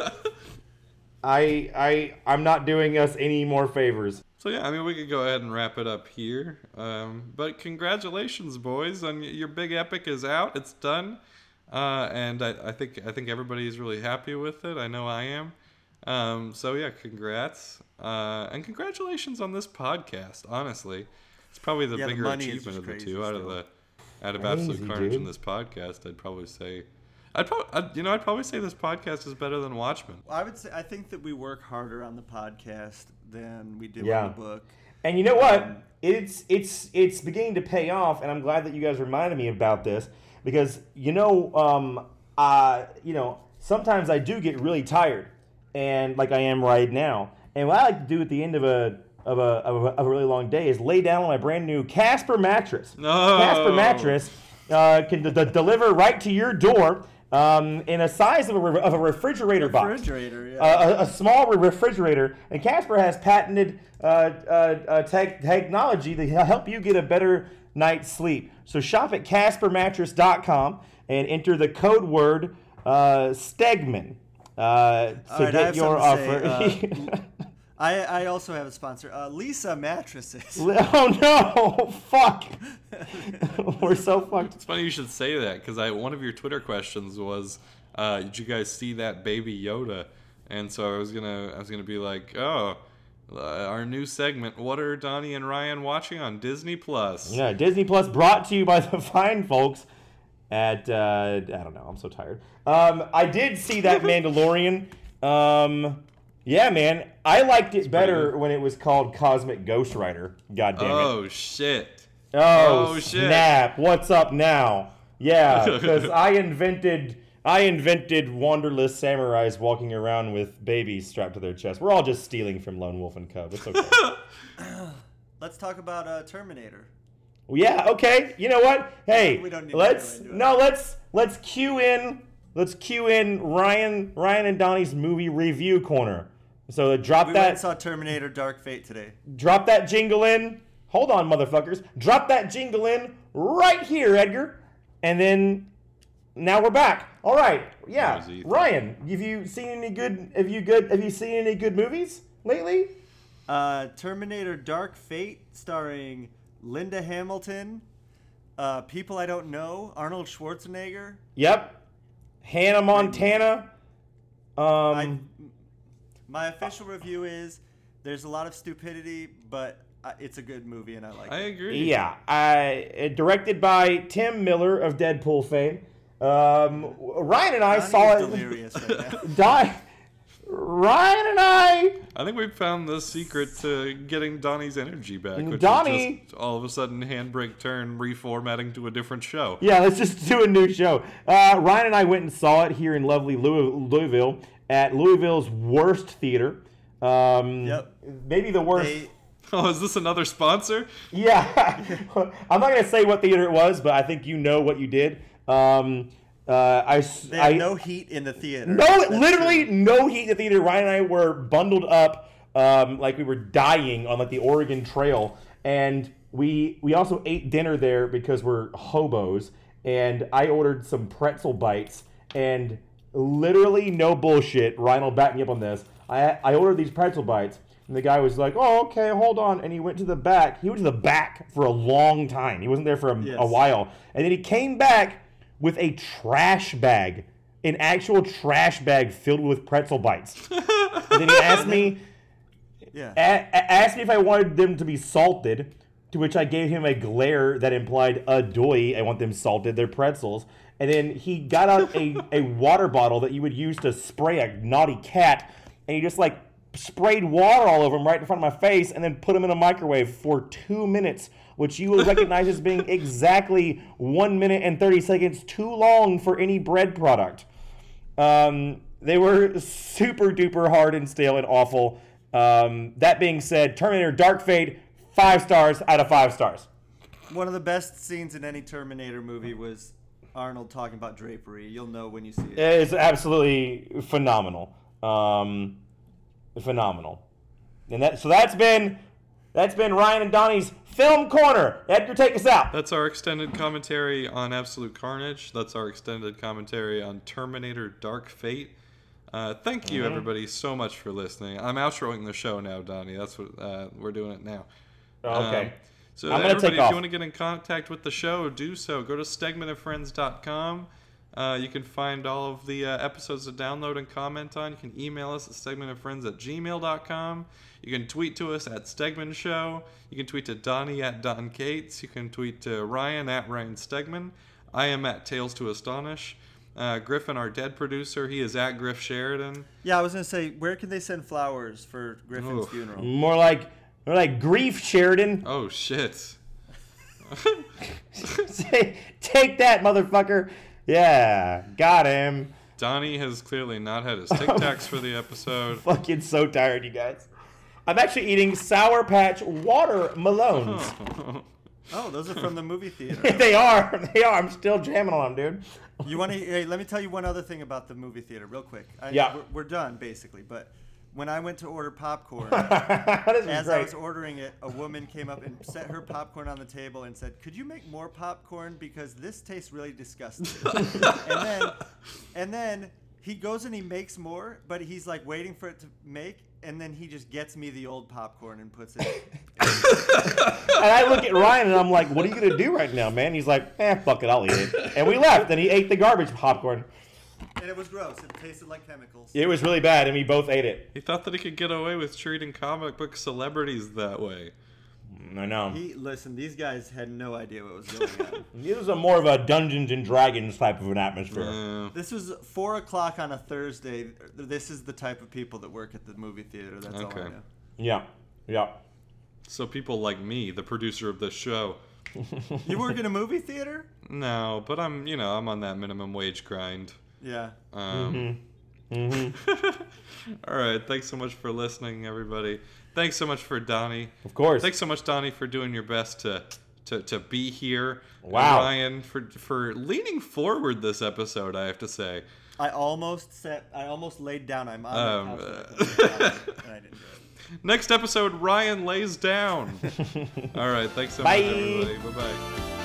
I I I'm not doing us any more favors. So yeah, I mean, we could go ahead and wrap it up here. Um, but congratulations, boys, on your big epic is out. It's done, uh, and I, I think I think everybody's really happy with it. I know I am. Um, so yeah, congrats, uh, and congratulations on this podcast. Honestly, it's probably the Yeah, bigger money is achievement of the crazy two out of the out of Crazy, absolute carnage in this podcast. I'd probably say, I'd probably I'd, you know I'd probably say this podcast is better than Watchmen. I would say I think that we work harder on the podcast than we do Yeah. on the book. And you know what? It's it's it's beginning to pay off, and I'm glad that you guys reminded me about this because you know, um, uh, you know, sometimes I do get really tired, and like I am right now. And what I like to do at the end of a of a, of a, of a really long day is lay down on my brand new Casper mattress. No. Casper mattress uh, can d- d- deliver right to your door um, in a size of a, re- of a refrigerator box Refrigerator, yeah. uh, a, a small re- refrigerator, and Casper has patented uh, uh, uh, tech technology to help you get a better night's sleep. So shop at CasperMattress.com and enter the code word uh, Stegman uh, to right, get your offer. say, I, I also have a sponsor, uh, Leesa Mattresses. oh no! Fuck! We're so fucked. It's funny you should say that because I one of your Twitter questions was, uh, "Did you guys see that Baby Yoda?" And so I was gonna I was gonna be like, "Oh, uh, our new segment. What are Donny and Ryan watching on Disney Plus?" Yeah, Disney Plus brought to you by the fine folks at uh, I don't know. I'm so tired. Um, I did see that Mandalorian. Um, yeah, man, I liked it better good. when it was called Cosmic Ghost Rider. God damn it! Oh shit! Oh, oh, shit. snap! What's up now? Yeah, because I invented I invented wanderless samurais walking around with babies strapped to their chest. We're all just stealing from Lone Wolf and Cub. It's okay. Let's talk about uh, Terminator. Well, yeah, okay. You know what? Hey, We don't need let's go no, let's let's cue in let's cue in Ryan Ryan and Donny's movie review corner. So drop We went and saw Terminator Dark Fate today. drop that jingle in. Hold on, motherfuckers. Drop that jingle in right here, Edgar. And then now we're back. All right. Yeah. That was Ethan. Ryan, have you seen any good have you good have you seen any good movies lately? Uh, Terminator Dark Fate, starring Linda Hamilton, uh, people I don't know, Arnold Schwarzenegger. Yep. Hannah Montana. Um I, my official review is there's a lot of stupidity, but uh, it's a good movie and I like I it. I agree. Yeah, I, directed by Tim Miller of Deadpool fame. Um, Ryan and I Donny saw it. delirious right now. Di- Ryan and I. I think we found the secret to getting Donny's energy back. Which Donny- just all of a sudden handbrake turn, reformatting to a different show. Yeah, let's just do a new show. Uh, Ryan and I went and saw it here in lovely Louis- Louisville at Louisville's worst theater. Um, Yep. Maybe the worst. They, Oh, is this another sponsor? Yeah, I'm not gonna say what theater it was, but I think you know what you did. Um, uh, I, they have I- no heat in the theater. No, That's literally true. no heat in the theater. Ryan and I were bundled up um, like we were dying on like the Oregon Trail, and we we also ate dinner there because we're hobos. And I ordered some pretzel bites, and literally no bullshit. Ryan will back me up on this. I I ordered these pretzel bites, and the guy was like, "Oh, okay, hold on." And he went to the back. He went to the back for a long time. He wasn't there for a, Yes. a while, and then he came back with a trash bag an actual trash bag filled with pretzel bites. and then he asked me, Yeah. a- asked me if I wanted them to be salted, to which I gave him a glare that implied a adoy, I want them salted, they're pretzels. And then he got out a, a water bottle that you would use to spray a naughty cat, and he just like sprayed water all over him right in front of my face, and then put him in a microwave for two minutes, which you will recognize as being exactly one minute and 30 seconds too long for any bread product. Um, they were super duper hard and stale and awful. Um, that being said, Terminator Dark Fate, five stars out of five stars. One of the best scenes in any Terminator movie was Arnold talking about drapery. You'll know when you see it. It's absolutely phenomenal. Um, phenomenal. And that so that's been that's been Ryan and Donny's film corner. Edgar, take us out. That's our extended commentary on Absolute Carnage. That's our extended commentary on Terminator Dark Fate. Uh, thank you, everybody, so much for listening. I'm outroing the show now, Donny. That's what uh, we're doing it now. Okay. Um, so I'm everybody, take if off. you want to get in contact with the show, do so. Go to stegmanandfriends.com. Uh, you can find all of the uh, episodes to download and comment on. You can email us at stegmanandfriends at gmail.com. You can tweet to us at Stegman Show. You can tweet to Donny at Don Cates. You can tweet to Ryan at Ryan Stegman. I am at Tales to Astonish. Uh, Griffin, our dead producer, he is at Griff Sheridan. Yeah, I was gonna say, where can they send flowers for Griffin's Oof. funeral? More like more like grief, Sheridan. Oh, shit. Say, take that, motherfucker. Yeah, got him. Donny has clearly not had his Tic Tacs for the episode. Fucking so tired, you guys. I'm actually eating Sour Patch watermelons. Oh, those are from the movie theater. they are. They are. I'm still jamming on them, dude. You want to? Hey, let me tell you one other thing about the movie theater, real quick. I, Yeah. We're, we're done basically, but when I went to order popcorn, as I was ordering it, a woman came up and set her popcorn on the table and said, "Could you make more popcorn because this tastes really disgusting?" and then, and then he goes and he makes more, but he's like waiting for it to make, and then he just gets me the old popcorn and puts it. and I look at Ryan and I'm like, "What are you gonna do right now, man?" He's like, "Eh, fuck it, I'll eat it." And we left, and he ate the garbage popcorn. And it was gross. It tasted like chemicals. It was really bad, and we both ate it. He thought that he could get away with treating comic book celebrities that way. I know. He listen. These guys had no idea what was going on. This was a more of a Dungeons and Dragons type of an atmosphere. Uh, This was four o'clock on a Thursday. This is the type of people that work at the movie theater. That's all I know. Yeah, yeah. so people like me, the producer of this show, You work in a movie theater? no, but I'm, you know, I'm on that minimum wage grind. Yeah. Um, all right. Thanks so much for listening, everybody. Thanks so much for Donny. Of course. Thanks so much, Donny, for doing your best to to, to be here. And Wow. Ryan, for for leaning forward this episode. I have to say. I almost set. I almost laid down. I'm on Um, the couch and I put my feet down, and I didn't do it. Next episode, Ryan lays down. All right. Thanks so Bye. much, everybody. Bye bye.